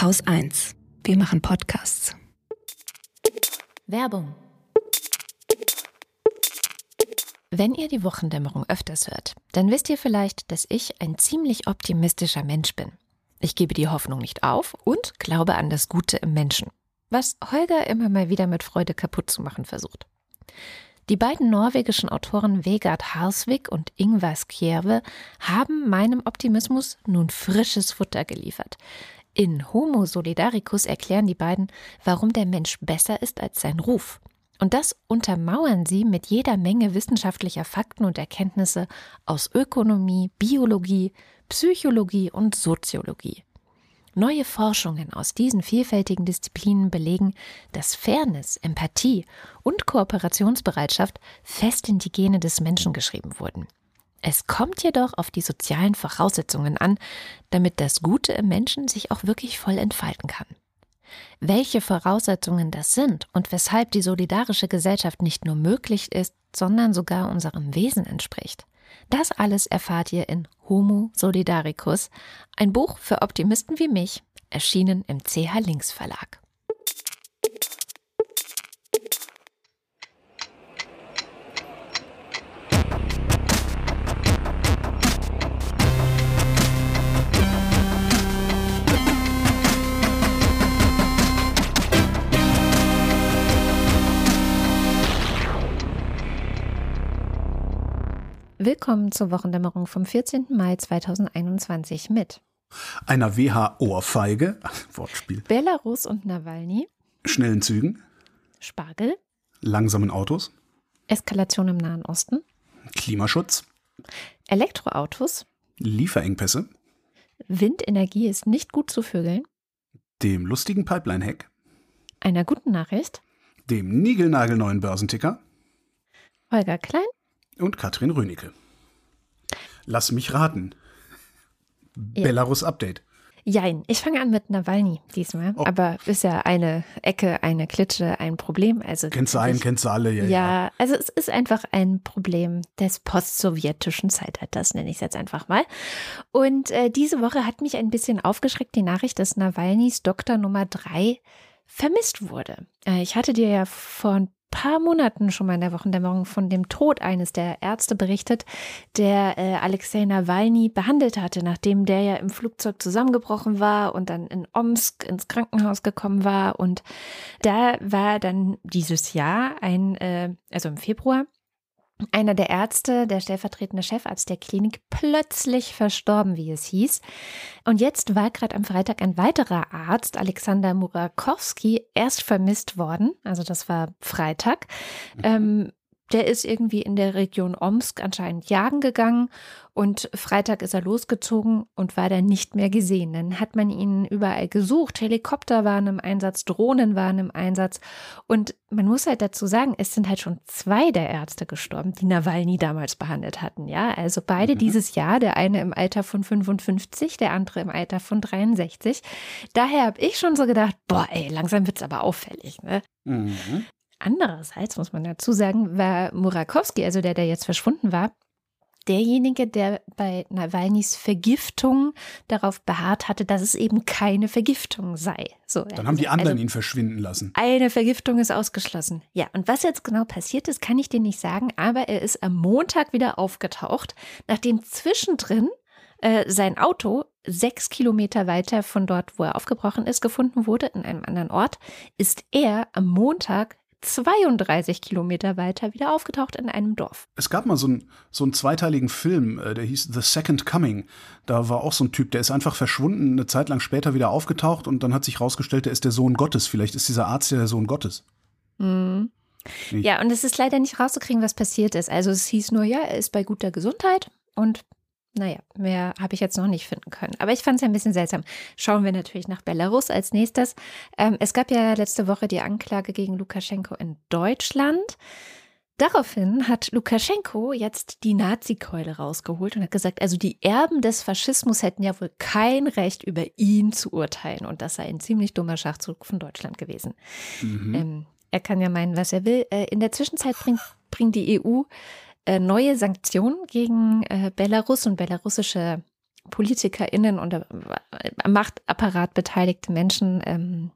Haus 1. Wir machen Podcasts. Werbung. Wenn ihr die Wochendämmerung öfters hört, dann wisst ihr vielleicht, dass ich ein ziemlich optimistischer Mensch bin. Ich gebe die Hoffnung nicht auf und glaube an das Gute im Menschen, was Holger immer mal wieder mit Freude kaputt zu machen versucht. Die beiden norwegischen Autoren Vegard Harsvik und Ingvar Skjerve haben meinem Optimismus nun frisches Futter geliefert. In Homo Solidaricus erklären die beiden, warum der Mensch besser ist als sein Ruf. Und das untermauern sie mit jeder Menge wissenschaftlicher Fakten und Erkenntnisse aus Ökonomie, Biologie, Psychologie und Soziologie. Neue Forschungen aus diesen vielfältigen Disziplinen belegen, dass Fairness, Empathie und Kooperationsbereitschaft fest in die Gene des Menschen geschrieben wurden. Es kommt jedoch auf die sozialen Voraussetzungen an, damit das Gute im Menschen sich auch wirklich voll entfalten kann. Welche Voraussetzungen das sind und weshalb die solidarische Gesellschaft nicht nur möglich ist, sondern sogar unserem Wesen entspricht. Das alles erfahrt ihr in Homo Solidaricus, ein Buch für Optimisten wie mich, erschienen im CH Links Verlag. Willkommen zur Wochendämmerung vom 14. Mai 2021 mit einer WH-Ohrfeige, Wortspiel, Belarus und Nawalny, schnellen Zügen, Spargel, langsamen Autos, Eskalation im Nahen Osten, Klimaschutz, Elektroautos, Lieferengpässe, Windenergie ist nicht gut zu vögeln, dem lustigen Pipeline-Hack, einer guten Nachricht, dem niegelnagelneuen Börsenticker, Holger Klein und Katrin Rönecke. Lass mich raten. Ja. Belarus Update. Jein, ich fange an mit Nawalny diesmal. Oh. Aber ist ja eine Ecke, eine Klitsche, ein Problem. Also kennt sein, kennt alle, ja, ja. Ja, also es ist einfach ein Problem des postsowjetischen Zeitalters, nenne ich es jetzt einfach mal. Und äh, diese Woche hat mich ein bisschen aufgeschreckt die Nachricht, dass Nawalnys Doktor Nummer drei vermisst wurde. Äh, ich hatte dir ja vor ein paar Monaten schon mal in der Wochendämmerung von dem Tod eines der Ärzte berichtet, der äh, Alexei Nawalny behandelt hatte, nachdem der ja im Flugzeug zusammengebrochen war und dann in Omsk ins Krankenhaus gekommen war. Und da war dann dieses Jahr ein, äh, also im Februar, einer der Ärzte, der stellvertretende Chefarzt der Klinik, plötzlich verstorben, wie es hieß. Und jetzt war gerade am Freitag ein weiterer Arzt, Alexander Murakowski, erst vermisst worden. Also das war Freitag. Mhm. Ähm, der ist irgendwie in der Region Omsk anscheinend jagen gegangen und Freitag ist er losgezogen und war dann nicht mehr gesehen. Dann hat man ihn überall gesucht. Helikopter waren im Einsatz, Drohnen waren im Einsatz. Und man muss halt dazu sagen, es sind halt schon zwei der Ärzte gestorben, die Nawalny damals behandelt hatten. Ja, also beide mhm. dieses Jahr, der eine im Alter von 55, der andere im Alter von 63. Daher habe ich schon so gedacht, boah, ey, langsam wird's aber auffällig. Ne? Mhm. Andererseits muss man dazu sagen, war Murakowski, also der, der jetzt verschwunden war, derjenige, der bei Nawalnys Vergiftung darauf beharrt hatte, dass es eben keine Vergiftung sei. So, Dann haben die also anderen also, ihn verschwinden lassen. Eine Vergiftung ist ausgeschlossen. Ja, und was jetzt genau passiert ist, kann ich dir nicht sagen, aber er ist am Montag wieder aufgetaucht, nachdem zwischendrin äh, sein Auto sechs Kilometer weiter von dort, wo er aufgebrochen ist, gefunden wurde, in einem anderen Ort, ist er am Montag 32 Kilometer weiter wieder aufgetaucht in einem Dorf. Es gab mal so, ein, so einen zweiteiligen Film, äh, der hieß The Second Coming. Da war auch so ein Typ, der ist einfach verschwunden, eine Zeit lang später wieder aufgetaucht und dann hat sich rausgestellt, der ist der Sohn Gottes. Vielleicht ist dieser Arzt ja der Sohn Gottes. Mhm. Ja, und es ist leider nicht rauszukriegen, was passiert ist. Also es hieß nur, ja, er ist bei guter Gesundheit und naja, mehr habe ich jetzt noch nicht finden können. Aber ich fand es ja ein bisschen seltsam. Schauen wir natürlich nach Belarus als nächstes. Ähm, es gab ja letzte Woche die Anklage gegen Lukaschenko in Deutschland. Daraufhin hat Lukaschenko jetzt die Nazi-Keule rausgeholt und hat gesagt, also die Erben des Faschismus hätten ja wohl kein Recht, über ihn zu urteilen. Und das sei ein ziemlich dummer Schachzug von Deutschland gewesen. Mhm. Ähm, er kann ja meinen, was er will. Äh, in der Zwischenzeit bringt, bringt die EU neue Sanktionen gegen äh, Belarus und belarussische PolitikerInnen und äh, am Machtapparat beteiligte Menschen ähm,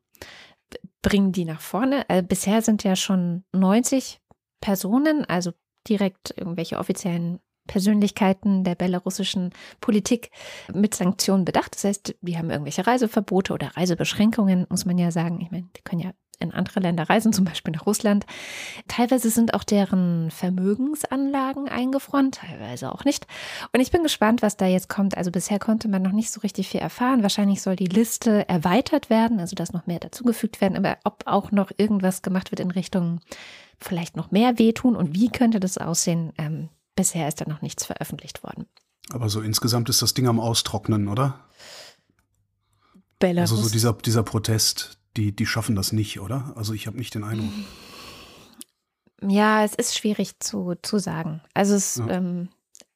bringen die nach vorne. Also bisher sind ja schon 90 Personen, also direkt irgendwelche offiziellen Persönlichkeiten der belarussischen Politik mit Sanktionen bedacht. Das heißt, die haben irgendwelche Reiseverbote oder Reisebeschränkungen, muss man ja sagen. Ich meine, die können ja in andere Länder reisen, zum Beispiel nach Russland. Teilweise sind auch deren Vermögensanlagen eingefroren, teilweise auch nicht. Und ich bin gespannt, was da jetzt kommt. Also bisher konnte man noch nicht so richtig viel erfahren. Wahrscheinlich soll die Liste erweitert werden, also dass noch mehr dazugefügt werden. Aber ob auch noch irgendwas gemacht wird in Richtung vielleicht noch mehr wehtun und wie könnte das aussehen, ähm, bisher ist da noch nichts veröffentlicht worden. Aber so insgesamt ist das Ding am Austrocknen, oder? Belarus. Also so dieser, dieser Protest, die, die schaffen das nicht, oder? Also ich habe nicht den Eindruck. Ja, es ist schwierig zu, zu sagen. Also es, Ja. ähm,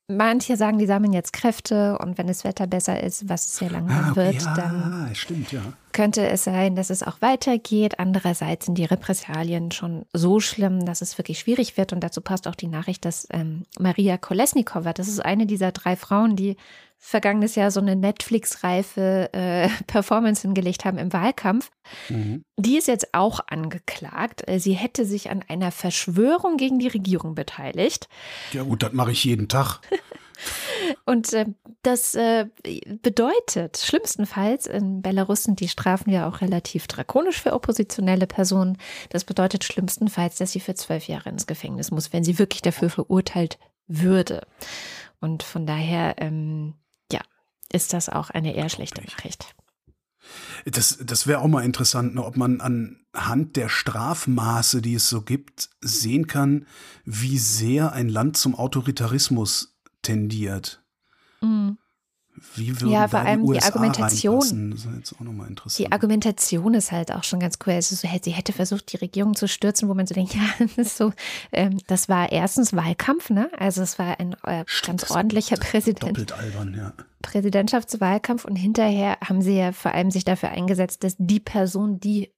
manche sagen, die sammeln jetzt Kräfte und wenn das Wetter besser ist, was es sehr langsam Ah, okay, wird, ja, dann stimmt, ja. könnte es sein, dass es auch weitergeht. Andererseits sind die Repressalien schon so schlimm, dass es wirklich schwierig wird. Und dazu passt auch die Nachricht, dass ähm, Maria Kolesnikova, das ist eine dieser drei Frauen, die vergangenes Jahr so eine Netflix-reife äh, Performance hingelegt haben im Wahlkampf. Mhm. Die ist jetzt auch angeklagt. Äh, Sie hätte sich an einer Verschwörung gegen die Regierung beteiligt. Ja gut, das mache ich jeden Tag. Und äh, das äh, bedeutet schlimmstenfalls, in Belarus sind die Strafen ja auch relativ drakonisch für oppositionelle Personen. Das bedeutet schlimmstenfalls, dass sie für zwölf Jahre ins Gefängnis muss, wenn sie wirklich dafür verurteilt würde. Und von daher, ähm, ist das auch eine eher schlechte Nachricht. Das, das wäre auch mal interessant, ne, ob man anhand der Strafmaße, die es so gibt, sehen kann, wie sehr ein Land zum Autoritarismus tendiert. Mhm. Wie würden Ja, vor allem die USA Argumentation. Die Argumentation ist halt auch schon ganz cool. Also so, sie hätte versucht, die Regierung zu stürzen, wo man so denkt, ja, das ist so, ähm, das war erstens Wahlkampf, ne? Also es war ein äh, ganz das- ordentlicher Präsident. Doppelt albern, ja. Präsidentschaftswahlkampf und hinterher haben sie ja vor allem sich dafür eingesetzt, dass die Person, die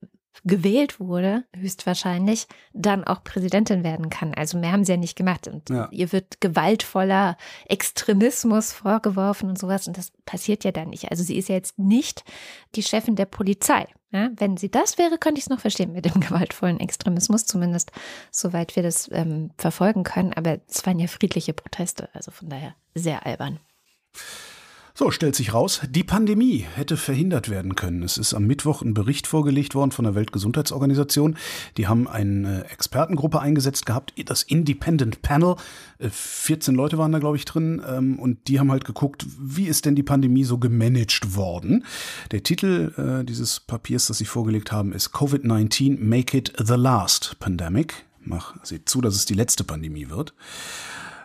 gewählt wurde, höchstwahrscheinlich, dann auch Präsidentin werden kann. Also mehr haben sie ja nicht gemacht. Und Ja. ihr wird gewaltvoller Extremismus vorgeworfen und sowas. Und das passiert ja dann nicht. Also sie ist ja jetzt nicht die Chefin der Polizei. Ja, wenn sie das wäre, könnte ich es noch verstehen mit dem gewaltvollen Extremismus, zumindest soweit wir das ähm, verfolgen können. Aber es waren ja friedliche Proteste, also von daher sehr albern. So, stellt sich raus, die Pandemie hätte verhindert werden können. Es ist am Mittwoch ein Bericht vorgelegt worden von der Weltgesundheitsorganisation. Die haben eine Expertengruppe eingesetzt gehabt, das Independent Panel. Äh, 14 Leute waren da, glaube ich, drin. ähm, Und die haben halt geguckt, wie ist denn die Pandemie so gemanagt worden. Der Titel äh, dieses Papiers, das sie vorgelegt haben, ist Covid-19 Make It the Last Pandemic. Mach, seht zu, dass es die letzte Pandemie wird.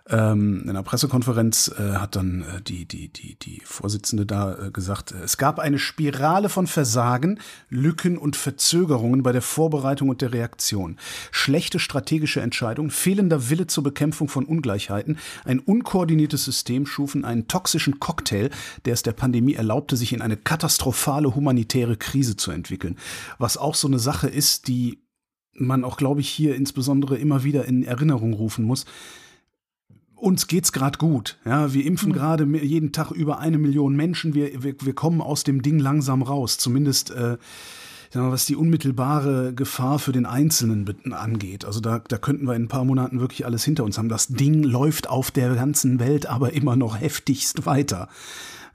Ähm, in einer Pressekonferenz äh, hat dann äh, die, die, die, die Vorsitzende da äh, gesagt, äh, es gab eine Spirale von Versagen, Lücken und Verzögerungen bei der Vorbereitung und der Reaktion. Schlechte strategische Entscheidungen, fehlender Wille zur Bekämpfung von Ungleichheiten, ein unkoordiniertes System schufen einen toxischen Cocktail, der es der Pandemie erlaubte, sich in eine katastrophale humanitäre Krise zu entwickeln. Was auch so eine Sache ist, die man auch, glaube ich, hier insbesondere immer wieder in Erinnerung rufen muss uns geht's gerade gut. Ja, wir impfen gerade mi- jeden Tag über eine Million Menschen. Wir, wir, wir kommen aus dem Ding langsam raus. Zumindest äh, was die unmittelbare Gefahr für den Einzelnen angeht. Also da, da könnten wir in ein paar Monaten wirklich alles hinter uns haben. Das Ding läuft auf der ganzen Welt aber immer noch heftigst weiter.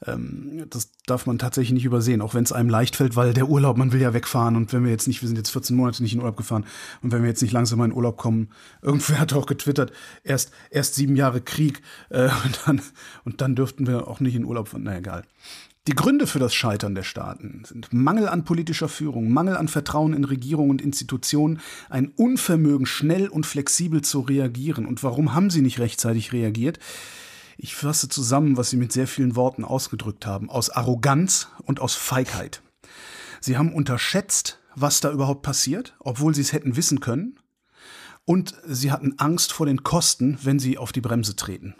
Ähm, das darf man tatsächlich nicht übersehen, auch wenn es einem leicht fällt, weil der Urlaub, man will ja wegfahren und wenn wir jetzt nicht, wir sind jetzt 14 Monate nicht in Urlaub gefahren und wenn wir jetzt nicht langsam mal in Urlaub kommen, irgendwer hat auch getwittert, erst, erst sieben Jahre Krieg äh, und, dann, und dann dürften wir auch nicht in Urlaub fahren, na egal. Die Gründe für das Scheitern der Staaten sind Mangel an politischer Führung, Mangel an Vertrauen in Regierung und Institutionen, ein Unvermögen, schnell und flexibel zu reagieren. Und warum haben sie nicht rechtzeitig reagiert? Ich fasse zusammen, was Sie mit sehr vielen Worten ausgedrückt haben. Aus Arroganz und aus Feigheit. Sie haben unterschätzt, was da überhaupt passiert, obwohl Sie es hätten wissen können. Und Sie hatten Angst vor den Kosten, wenn Sie auf die Bremse treten.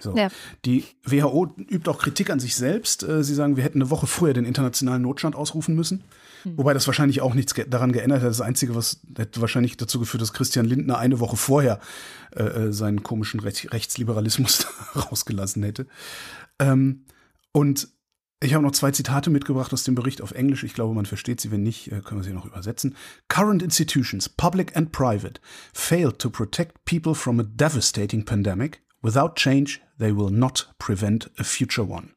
So. Ja. Die WHO übt auch Kritik an sich selbst. Äh, Sie sagen, wir hätten eine Woche früher den internationalen Notstand ausrufen müssen. Wobei das wahrscheinlich auch nichts daran geändert hat. Das Einzige, was hätte wahrscheinlich dazu geführt, dass Christian Lindner eine Woche vorher äh, äh, seinen komischen Rech Rechtsliberalismus rausgelassen hätte. Ähm, und Ich habe noch zwei Zitate mitgebracht aus dem Bericht auf Englisch. Ich glaube, man versteht sie. Wenn nicht, äh, können wir sie noch übersetzen. Current institutions, public and private, failed to protect people from a devastating pandemic. Without change, they will not prevent a future one.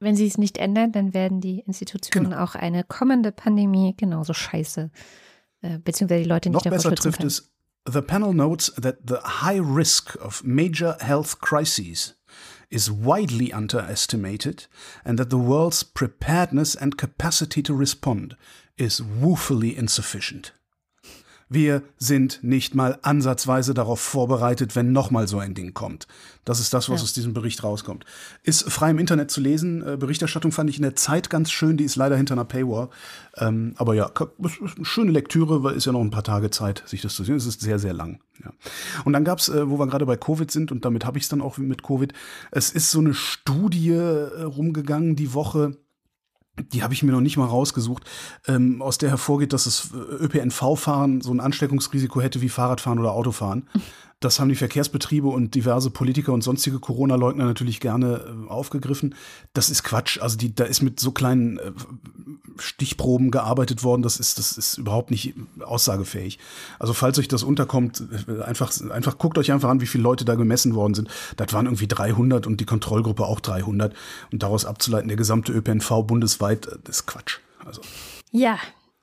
Wenn sie es nicht ändern, dann werden die Institutionen genau. auch eine kommende Pandemie genauso scheiße, äh, beziehungsweise die Leute nicht Noch besser trifft können. es. The panel notes that the high risk of major health crises is widely underestimated and that the world's preparedness and capacity to respond is woefully insufficient. Wir sind nicht mal ansatzweise darauf vorbereitet, wenn nochmal so ein Ding kommt. Das ist das, was ja. aus diesem Bericht rauskommt. Ist frei im Internet zu lesen. Äh, Berichterstattung fand ich in der Zeit ganz schön. Die ist leider hinter einer Paywall. Ähm, aber ja, schöne Lektüre, weil ist ja noch ein paar Tage Zeit, sich das zu sehen. Es ist sehr, sehr lang. Ja. Und dann gab's, äh, wo wir gerade bei Covid sind, und damit habe ich es dann auch mit Covid, es ist so eine Studie äh, rumgegangen die Woche die habe ich mir noch nicht mal rausgesucht, ähm, aus der hervorgeht, dass das ÖPNV-Fahren so ein Ansteckungsrisiko hätte wie Fahrradfahren oder Autofahren. Das haben die Verkehrsbetriebe und diverse Politiker und sonstige Corona-Leugner natürlich gerne äh, aufgegriffen. Das ist Quatsch. Also die, da ist mit so kleinen äh, Stichproben gearbeitet worden. Das ist, das ist überhaupt nicht aussagefähig. Also falls euch das unterkommt, äh, einfach, einfach guckt euch einfach an, wie viele Leute da gemessen worden sind. Das waren irgendwie 300 und die Kontrollgruppe auch 300. Und daraus abzuleiten, der gesamte ÖPNV bundesweit, ist Quatsch. Also. Ja,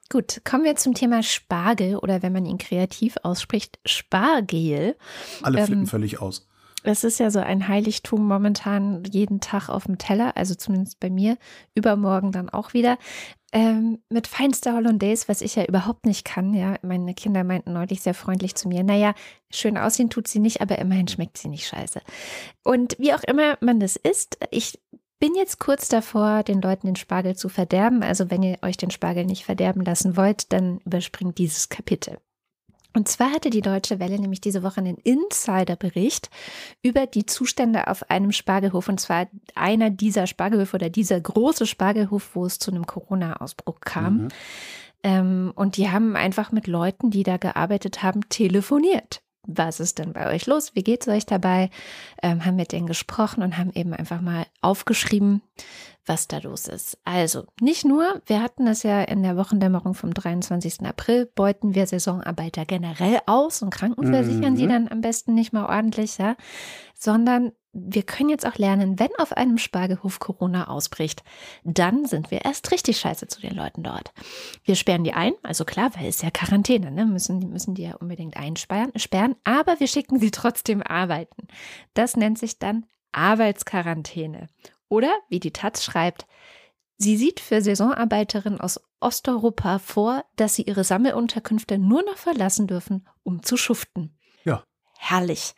Gut, kommen wir zum Thema Spargel oder wenn man ihn kreativ ausspricht, Spargel. Alle flippen ähm, völlig aus. Es ist ja so ein Heiligtum momentan jeden Tag auf dem Teller, also zumindest bei mir, übermorgen dann auch wieder. Ähm, mit feinster Hollandaise, was ich ja überhaupt nicht kann. Ja, meine Kinder meinten neulich sehr freundlich zu mir, naja, schön aussehen tut sie nicht, aber immerhin schmeckt sie nicht scheiße. Und wie auch immer man das isst, ich bin jetzt kurz davor, den Leuten den Spargel zu verderben. Also wenn ihr euch den Spargel nicht verderben lassen wollt, dann überspringt dieses Kapitel. Und zwar hatte die Deutsche Welle nämlich diese Woche einen Insider-Bericht über die Zustände auf einem Spargelhof. Und zwar einer dieser Spargelhöfe oder dieser große Spargelhof, wo es zu einem Corona-Ausbruch kam. Mhm. Ähm, und die haben einfach mit Leuten, die da gearbeitet haben, telefoniert was ist denn bei euch los? Wie geht es euch dabei? Ähm, haben mit denen gesprochen und haben eben einfach mal aufgeschrieben, was da los ist. Also nicht nur, wir hatten das ja in der Wochendämmerung vom 23. April, beuten wir Saisonarbeiter generell aus und krankenversichern mhm. sie dann am besten nicht mal ordentlich, ja, sondern wir können jetzt auch lernen, wenn auf einem Spargelhof Corona ausbricht, dann sind wir erst richtig scheiße zu den Leuten dort. Wir sperren die ein, also klar, weil es ja Quarantäne, ne? müssen, müssen die ja unbedingt einsperren, sperren, aber wir schicken sie trotzdem arbeiten. Das nennt sich dann Arbeitsquarantäne. Oder, wie die Taz schreibt, sie sieht für Saisonarbeiterinnen aus Osteuropa vor, dass sie ihre Sammelunterkünfte nur noch verlassen dürfen, um zu schuften. Ja. Herrlich.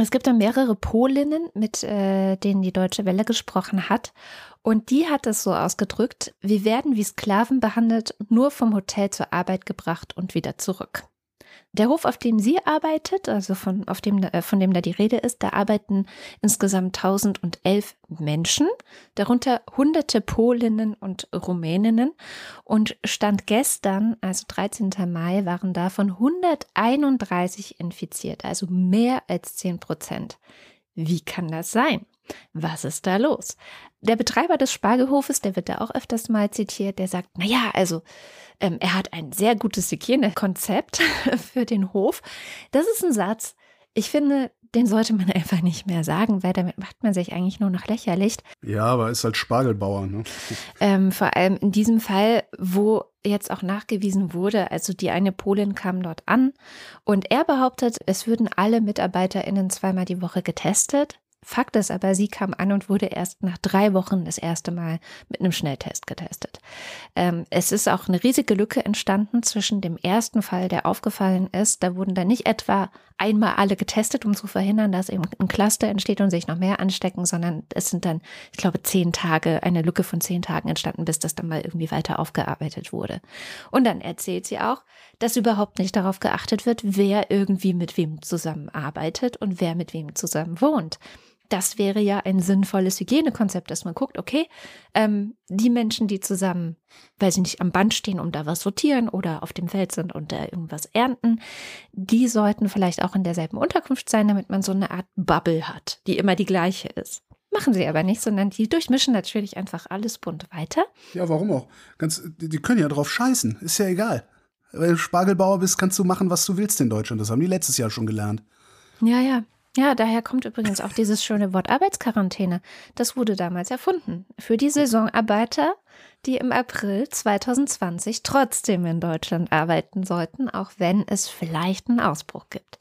Es gibt dann mehrere Polinnen, mit äh, denen die Deutsche Welle gesprochen hat. Und die hat es so ausgedrückt, wir werden wie Sklaven behandelt, nur vom Hotel zur Arbeit gebracht und wieder zurück. Der Hof, auf dem sie arbeitet, also von, auf dem, äh, von dem da die Rede ist, da arbeiten insgesamt 1011 Menschen, darunter hunderte Polinnen und Rumäninnen. Und Stand gestern, also 13. Mai, waren davon 131 infiziert, also mehr als 10 Prozent. Wie kann das sein? Was ist da los? Der Betreiber des Spargelhofes, der wird da auch öfters mal zitiert, der sagt, na ja, also ähm, er hat ein sehr gutes Hygienekonzept für den Hof. Das ist ein Satz, ich finde, den sollte man einfach nicht mehr sagen, weil damit macht man sich eigentlich nur noch lächerlich. Ja, aber ist halt Spargelbauer, ne? Ähm, vor allem in diesem Fall, wo jetzt auch nachgewiesen wurde, also die eine Polin kam dort an und er behauptet, es würden alle MitarbeiterInnen zweimal die Woche getestet. Fakt ist aber, sie kam an und wurde erst nach drei Wochen das erste Mal mit einem Schnelltest getestet. Ähm, es ist auch eine riesige Lücke entstanden zwischen dem ersten Fall, der aufgefallen ist. Da wurden dann nicht etwa einmal alle getestet, um zu verhindern, dass eben ein Cluster entsteht und sich noch mehr anstecken, sondern es sind dann, ich glaube, zehn Tage, eine Lücke von zehn Tagen entstanden, bis das dann mal irgendwie weiter aufgearbeitet wurde. Und dann erzählt sie auch, dass überhaupt nicht darauf geachtet wird, wer irgendwie mit wem zusammenarbeitet und wer mit wem zusammen wohnt das wäre ja ein sinnvolles Hygienekonzept, dass man guckt, okay, ähm, die Menschen, die zusammen, weil sie nicht am Band stehen, um da was sortieren oder auf dem Feld sind und da irgendwas ernten, die sollten vielleicht auch in derselben Unterkunft sein, damit man so eine Art Bubble hat, die immer die gleiche ist. Machen sie aber nicht, sondern die durchmischen natürlich einfach alles bunt weiter. Ja, warum auch? Ganz, die, die können ja drauf scheißen. Ist ja egal. Wenn du Spargelbauer bist, kannst du machen, was du willst in Deutschland. Das haben die letztes Jahr schon gelernt. Ja, ja. Ja, daher kommt übrigens auch dieses schöne Wort Arbeitsquarantäne. Das wurde damals erfunden. Für die Saisonarbeiter, die im April 2020 trotzdem in Deutschland arbeiten sollten, auch wenn es vielleicht einen Ausbruch gibt.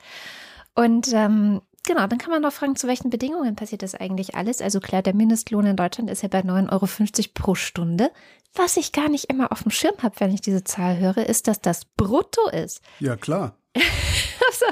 Und ähm, Genau, dann kann man noch fragen, zu welchen Bedingungen passiert das eigentlich alles? Also klar, der Mindestlohn in Deutschland ist ja bei 9,50 Euro pro Stunde. Was ich gar nicht immer auf dem Schirm habe, wenn ich diese Zahl höre, ist, dass das brutto ist. Ja, klar. also,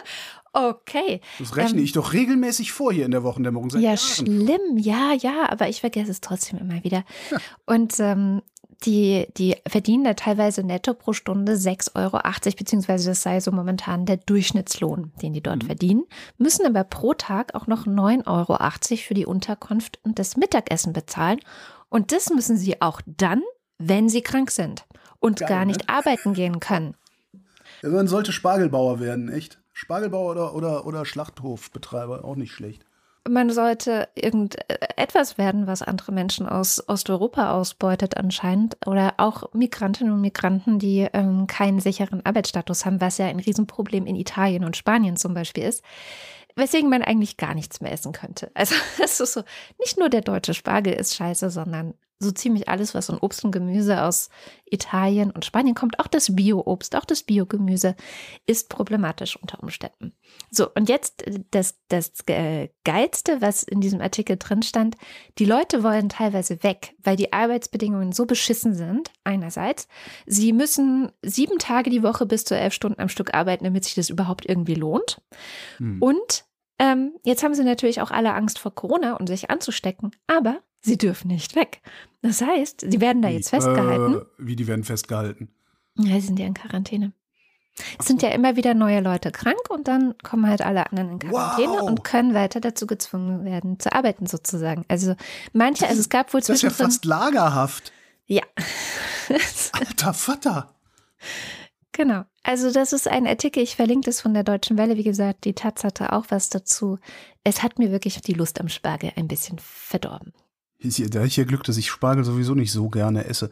okay. Das rechne ähm, ich doch regelmäßig vor hier in der Wochendämmerung. Seit ja, Jahren. schlimm. Ja, ja, aber ich vergesse es trotzdem immer wieder. Ja. Und ähm, die, die verdienen da teilweise netto pro Stunde 6,80 Euro, beziehungsweise das sei so momentan der Durchschnittslohn, den die dort mhm. verdienen, müssen aber pro Tag auch noch 9,80 Euro für die Unterkunft und das Mittagessen bezahlen. Und das müssen sie auch dann, wenn sie krank sind und Geil, gar nicht ne? arbeiten gehen können. Ja, man sollte Spargelbauer werden, echt. Spargelbauer oder, oder, oder Schlachthofbetreiber, auch nicht schlecht man sollte irgendetwas äh, werden, was andere Menschen aus Osteuropa ausbeutet anscheinend. Oder auch Migrantinnen und Migranten, die ähm, keinen sicheren Arbeitsstatus haben, was ja ein Riesenproblem in Italien und Spanien zum Beispiel ist weswegen man eigentlich gar nichts mehr essen könnte. Also es ist so, nicht nur der deutsche Spargel ist scheiße, sondern so ziemlich alles, was an Obst und Gemüse aus Italien und Spanien kommt, auch das Bio-Obst, auch das Biogemüse, ist problematisch unter Umständen. So, und jetzt äh, das, das äh, Geilste, was in diesem Artikel drin stand, die Leute wollen teilweise weg, weil die Arbeitsbedingungen so beschissen sind, einerseits. Sie müssen sieben Tage die Woche bis zu elf Stunden am Stück arbeiten, damit sich das überhaupt irgendwie lohnt. Hm. Und ähm, jetzt haben sie natürlich auch alle Angst vor Corona und sich anzustecken, aber sie dürfen nicht weg. Das heißt, sie werden da wie, jetzt festgehalten. Äh, wie die werden festgehalten? Ja, sie sind ja in Quarantäne. Es sind ja immer wieder neue Leute krank und dann kommen halt alle anderen in Quarantäne wow. und können weiter dazu gezwungen werden, zu arbeiten sozusagen. Also manche, also es gab wohl Das ist ja fast lagerhaft. Ja. Alter Vater. Genau. Also das ist ein Artikel, ich verlinke das von der Deutschen Welle. Wie gesagt, die Taz hatte auch was dazu. Es hat mir wirklich die Lust am Spargel ein bisschen verdorben. Da ich ja Glück, dass ich Spargel sowieso nicht so gerne esse.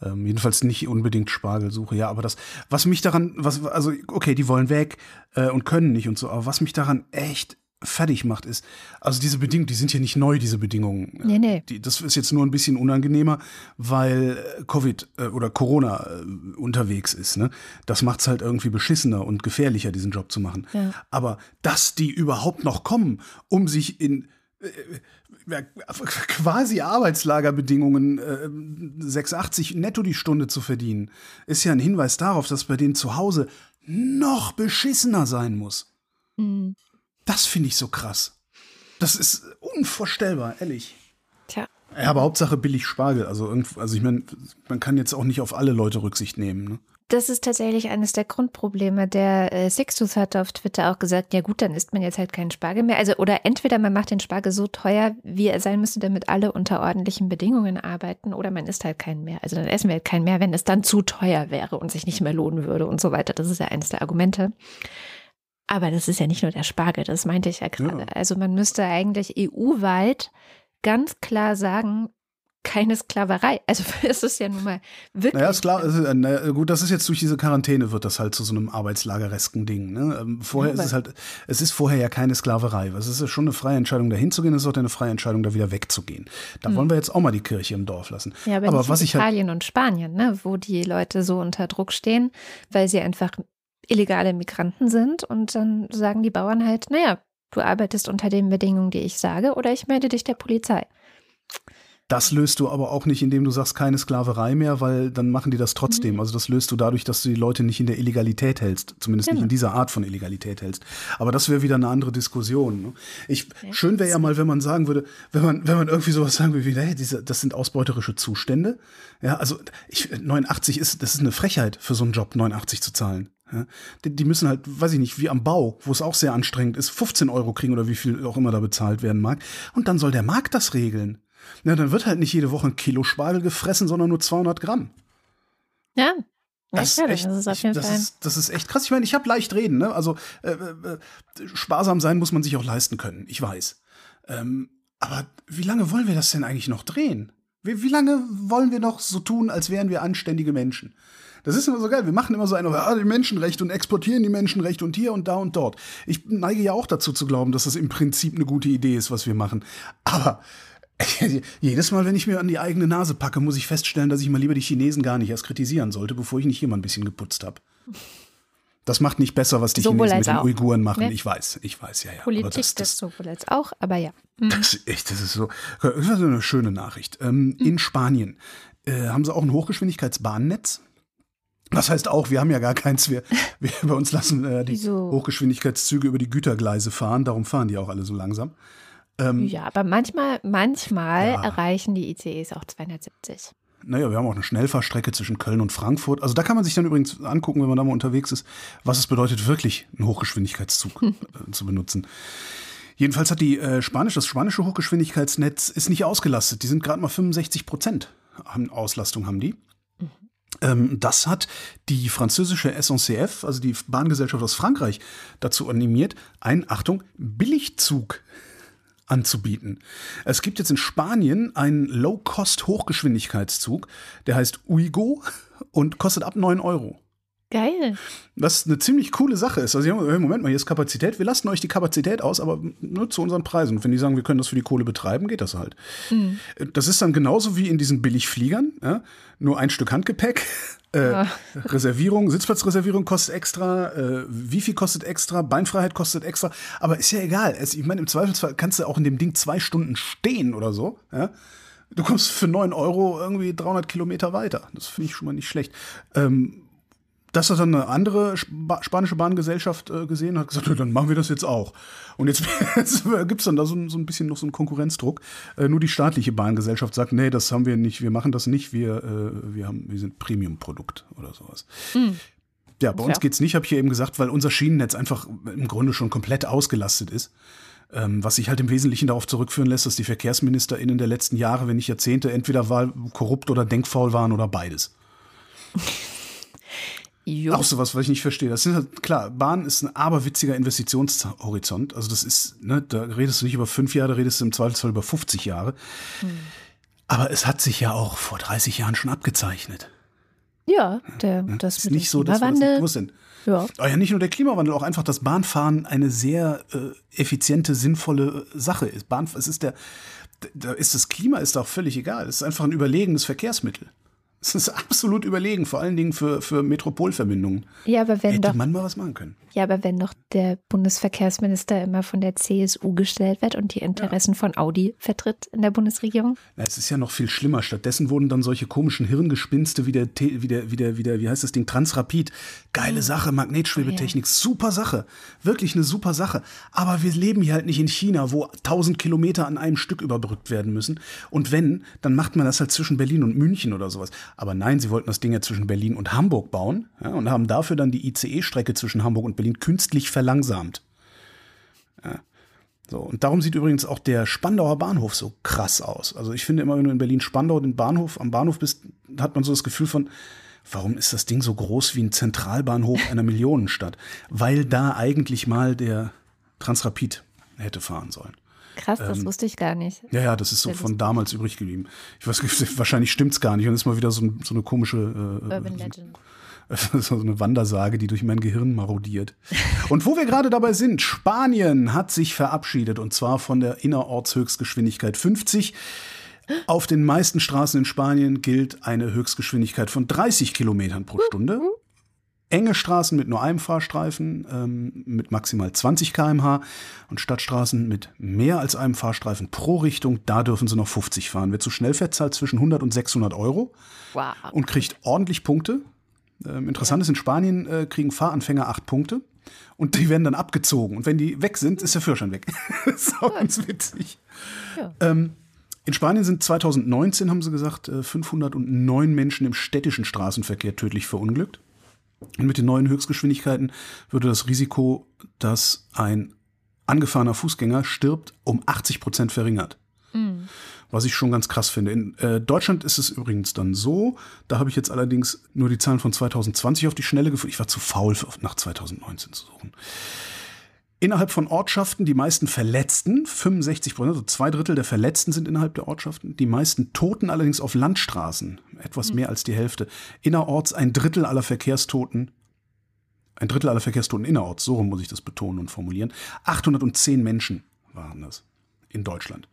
Ähm, jedenfalls nicht unbedingt Spargel suche. Ja, aber das, was mich daran, was, also, okay, die wollen weg äh, und können nicht und so, aber was mich daran echt fertig macht, ist, also diese Bedingungen, die sind ja nicht neu, diese Bedingungen. Nee, nee. Die, das ist jetzt nur ein bisschen unangenehmer, weil Covid äh, oder Corona äh, unterwegs ist. Ne? Das macht es halt irgendwie beschissener und gefährlicher, diesen Job zu machen. Ja. Aber dass die überhaupt noch kommen, um sich in quasi Arbeitslagerbedingungen äh, 6,80 netto die Stunde zu verdienen, ist ja ein Hinweis darauf, dass bei denen zu Hause noch beschissener sein muss. Mhm. Das finde ich so krass. Das ist unvorstellbar, ehrlich. Tja. Ja, aber Hauptsache billig Spargel. Also, also ich meine, man kann jetzt auch nicht auf alle Leute Rücksicht nehmen. Ne? Das ist tatsächlich eines der Grundprobleme. Der äh, Sixtus hatte auf Twitter auch gesagt, ja gut, dann isst man jetzt halt keinen Spargel mehr. Also oder entweder man macht den Spargel so teuer, wie er sein müsste, damit alle unter ordentlichen Bedingungen arbeiten, oder man isst halt keinen mehr. Also dann essen wir halt keinen mehr, wenn es dann zu teuer wäre und sich nicht mehr lohnen würde und so weiter. Das ist ja eines der Argumente. Aber das ist ja nicht nur der Spargel, das meinte ich ja gerade. Ja. Also man müsste eigentlich EU-weit ganz klar sagen, keine Sklaverei. Also es ist ja nun mal wirklich. Naja, ist klar, ist, na, gut, das ist jetzt durch diese Quarantäne wird das halt zu so einem Arbeitslageresken Ding. Ne? Ähm, vorher ja, ist es halt, es ist vorher ja keine Sklaverei. Es ist ja schon eine freie Entscheidung, da hinzugehen, es ist auch eine freie Entscheidung, da wieder wegzugehen. Da hm. wollen wir jetzt auch mal die Kirche im Dorf lassen. Ja, aber, aber was ich halt Italien halt und Spanien, ne, wo die Leute so unter Druck stehen, weil sie einfach illegale Migranten sind und dann sagen die Bauern halt, naja, du arbeitest unter den Bedingungen, die ich sage, oder ich melde dich der Polizei. Das löst du aber auch nicht, indem du sagst, keine Sklaverei mehr, weil dann machen die das trotzdem. Mhm. Also das löst du dadurch, dass du die Leute nicht in der Illegalität hältst, zumindest genau. nicht in dieser Art von Illegalität hältst. Aber das wäre wieder eine andere Diskussion. Ne? Ich, ja. Schön wäre ja mal, wenn man sagen würde, wenn man, wenn man irgendwie sowas sagen würde wie, hey, diese, das sind ausbeuterische Zustände. Ja, also ich, 89 ist, das ist eine Frechheit für so einen Job, 89 zu zahlen. Ja, die, die, müssen halt, weiß ich nicht, wie am Bau, wo es auch sehr anstrengend ist, 15 Euro kriegen oder wie viel auch immer da bezahlt werden mag. Und dann soll der Markt das regeln. Na, dann wird halt nicht jede Woche ein Kilo Spargel gefressen, sondern nur 200 Gramm. Ja. Das, ist echt, das, ist auf jeden ich, das, ist, das ist echt krass. Ich meine, ich habe leicht reden. Ne? Also äh, äh, sparsam sein muss man sich auch leisten können. Ich weiß. Ähm, Aber wie lange wollen wir das denn eigentlich noch drehen? Wie, wie lange wollen wir noch so tun, als wären wir anständige Menschen? Das ist immer so geil. Wir machen immer so eine, ah, die Menschenrechte und exportieren die Menschenrechte und hier und da und dort. Ich neige ja auch dazu zu glauben, dass das im Prinzip eine gute Idee ist, was wir machen. Aber jedes Mal, wenn ich mir an die eigene Nase packe, muss ich feststellen, dass ich mal lieber die Chinesen gar nicht erst kritisieren sollte, bevor ich nicht hier mal ein bisschen geputzt habe. Das macht nicht besser, was die Sowohl Chinesen mit den auch. Uiguren machen. Ne? Ich weiß, ich weiß, ja, ja. Politik das, das, das, sowohl als auch, aber ja. Mhm. das, ist echt, das ist so. Das ist so eine schöne Nachricht. Ähm, In Spanien äh, haben sie auch ein Hochgeschwindigkeitsbahnnetz. Das heißt auch, wir haben ja gar keins. Wir, wir bei uns lassen äh, die Wieso? Hochgeschwindigkeitszüge über die Gütergleise fahren. Darum fahren die auch alle so langsam. Ähm, Ja, aber manchmal, manchmal Ja. erreichen die ICEs auch 270. Naja, wir haben auch eine Schnellfahrstrecke zwischen Köln und Frankfurt. Also da kann man sich dann übrigens angucken, wenn man da mal unterwegs ist, was es bedeutet, wirklich einen Hochgeschwindigkeitszug äh, zu benutzen. Jedenfalls hat die äh, Spanisch, das spanische Hochgeschwindigkeitsnetz ist nicht ausgelastet. Die sind gerade mal 65 Prozent haben, Auslastung haben die. Ähm, das hat die französische SNCF, also die Bahngesellschaft aus Frankreich, dazu animiert, einen, Achtung, Billigzug anzubieten. Es gibt jetzt in Spanien einen Low-Cost-Hochgeschwindigkeitszug, der heißt Uigo und kostet ab 9 Euro. Geil. Was eine ziemlich coole Sache ist. Also, Moment mal, hier ist Kapazität. Wir lassen euch die Kapazität aus, aber nur zu unseren Preisen. Und wenn die sagen, wir können das für die Kohle betreiben, geht das halt. Das ist dann genauso wie in diesen Billigfliegern. Ja? Nur ein Stück Handgepäck. Äh, Ja. Reservierung, Sitzplatzreservierung kostet extra, äh, Wifi kostet extra, Beinfreiheit kostet extra, aber ist ja egal. Es, ich meine, im Zweifelsfall kannst du auch in dem Ding zwei Stunden stehen oder so. Ja? Du kommst für 9 Euro irgendwie 300 Kilometer weiter. Das finde ich schon mal nicht schlecht. Ähm, das hat dann eine andere Sp spanische Bahngesellschaft äh, gesehen und hat gesagt, "Ja, dann machen wir das jetzt auch. Und jetzt, jetzt gibt es dann da so, ein- so ein bisschen noch so einen Konkurrenzdruck. Äh, nur die staatliche Bahngesellschaft sagt, nee, das haben wir nicht, wir machen das nicht, wir, äh, wir, haben, wir sind Premium-Produkt oder sowas. Ja, bei uns Ja. geht's nicht, habe ich ja eben gesagt, weil unser Schienennetz einfach im Grunde schon komplett ausgelastet ist. Ähm, was sich halt im Wesentlichen darauf zurückführen lässt, dass die VerkehrsministerInnen der letzten Jahre, wenn nicht Jahrzehnte, entweder korrupt oder denkfaul waren oder beides. Jo. Auch sowas, was ich nicht verstehe. Das sind halt, klar, Bahn ist ein aberwitziger Investitionshorizont. Also das ist, ne, da redest du nicht über fünf Jahre, da redest du im Zweifelsfall über 50 Jahre. Aber es hat sich ja auch vor 30 Jahren schon abgezeichnet. Ja, der, das ist nicht so, dass wir das nicht sind. Ja. Aber ja, nicht nur der Klimawandel, auch einfach das Bahnfahren eine sehr äh, effiziente, sinnvolle äh, Sache ist. Bahn, es ist der, da ist das Klima ist auch völlig egal. Es ist einfach ein überlegenes Verkehrsmittel. Es ist absolut überlegen, vor allen Dingen für, für Metropolverbindungen. ja, aber wenn Hätte doch, man mal was machen können. ja, aber wenn doch der Bundesverkehrsminister immer von der CSU gestellt wird und die Interessen von Audi vertritt in der Bundesregierung. Na, es ist ja noch viel schlimmer. Stattdessen wurden dann solche komischen Hirngespinste wie der, wie der, wie der, wie der, wie heißt das Ding, Transrapid. Geile Sache, Magnetschwebetechnik, super Sache. Wirklich eine super Sache. Aber wir leben hier halt nicht in China, wo 1000 Kilometer an einem Stück überbrückt werden müssen. Und wenn, dann macht man das halt zwischen Berlin und München oder sowas. Aber nein, sie wollten das Ding ja zwischen Berlin und Hamburg bauen ja, und haben dafür dann die ICE-Strecke zwischen Hamburg und Berlin künstlich verlangsamt. So, und darum sieht übrigens auch der Spandauer Bahnhof so krass aus. Also ich finde immer, wenn du in Berlin-Spandau den Bahnhof, am Bahnhof bist, hat man so das Gefühl von, warum ist das Ding so groß wie ein Zentralbahnhof einer Millionenstadt? Weil da eigentlich mal der Transrapid hätte fahren sollen. Krass, das Ähm, wusste ich gar nicht. Ja, ja, das ist so von damals übrig geblieben. Ich weiß, wahrscheinlich stimmt's gar nicht und ist mal wieder so, ein, so eine komische äh, Urban Legend. so eine Wandersage, die durch mein Gehirn marodiert. Und wo wir gerade dabei sind, Spanien hat sich verabschiedet und zwar von der Innerortshöchstgeschwindigkeit 50. Auf den meisten Straßen in Spanien gilt eine Höchstgeschwindigkeit von 30 Kilometern pro Stunde. Enge Straßen mit nur einem Fahrstreifen ähm, mit maximal 20 km/h und Stadtstraßen mit mehr als einem Fahrstreifen pro Richtung, da dürfen sie noch 50 fahren. Wer zu schnell fährt, zahlt zwischen 100 und 600 Euro Wow. und kriegt ordentlich Punkte. Ähm, interessant ist, in Spanien äh, kriegen Fahranfänger acht Punkte und die werden dann abgezogen. Und wenn die weg sind, ist der Führerschein weg. das ist auch ganz witzig. Ja. Ähm, in Spanien sind 2019, haben sie gesagt, äh, 509 Menschen im städtischen Straßenverkehr tödlich verunglückt. Und mit den neuen Höchstgeschwindigkeiten würde das Risiko, dass ein angefahrener Fußgänger stirbt, um 80 Prozent verringert. Was ich schon ganz krass finde. In äh, Deutschland ist es übrigens dann so, da habe ich jetzt allerdings nur die Zahlen von 2020 auf die Schnelle gefunden. Ich war zu faul, nach 2019 zu suchen. Innerhalb von Ortschaften die meisten Verletzten, 65 Prozent, also zwei Drittel der Verletzten sind innerhalb der Ortschaften. Die meisten Toten allerdings auf Landstraßen, etwas mehr als die Hälfte. Innerorts ein Drittel aller Verkehrstoten, ein Drittel aller Verkehrstoten innerorts, so muss ich das betonen und formulieren. 810 Menschen waren das in Deutschland.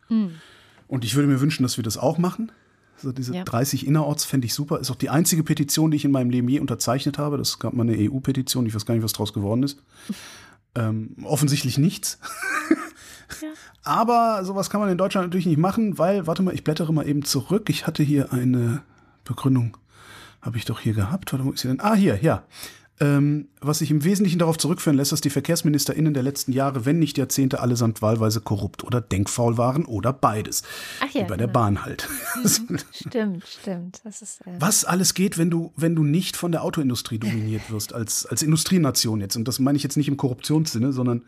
Und ich würde mir wünschen, dass wir das auch machen. Also diese Ja. 30 innerorts fände ich super. Ist auch die einzige Petition, die ich in meinem Leben je unterzeichnet habe. Das gab mal eine EU-Petition. Ich weiß gar nicht, was draus geworden ist. Ähm, offensichtlich nichts. Ja. Aber sowas kann man in Deutschland natürlich nicht machen, weil, warte mal, ich blättere mal eben zurück. Ich hatte hier eine Begründung, habe ich doch hier gehabt. Warte, wo ist sie denn? Ah, hier, ja. Ähm, was sich im Wesentlichen darauf zurückführen lässt, dass die VerkehrsministerInnen der letzten Jahre, wenn nicht Jahrzehnte, allesamt wahlweise korrupt oder denkfaul waren oder beides. Ach ja, Wie bei der genau. Bahn halt. Stimmt, stimmt. Das ist, äh, Was alles geht, wenn du, wenn du nicht von der Autoindustrie dominiert wirst, als, als Industrienation jetzt. Und das meine ich jetzt nicht im Korruptionssinne, sondern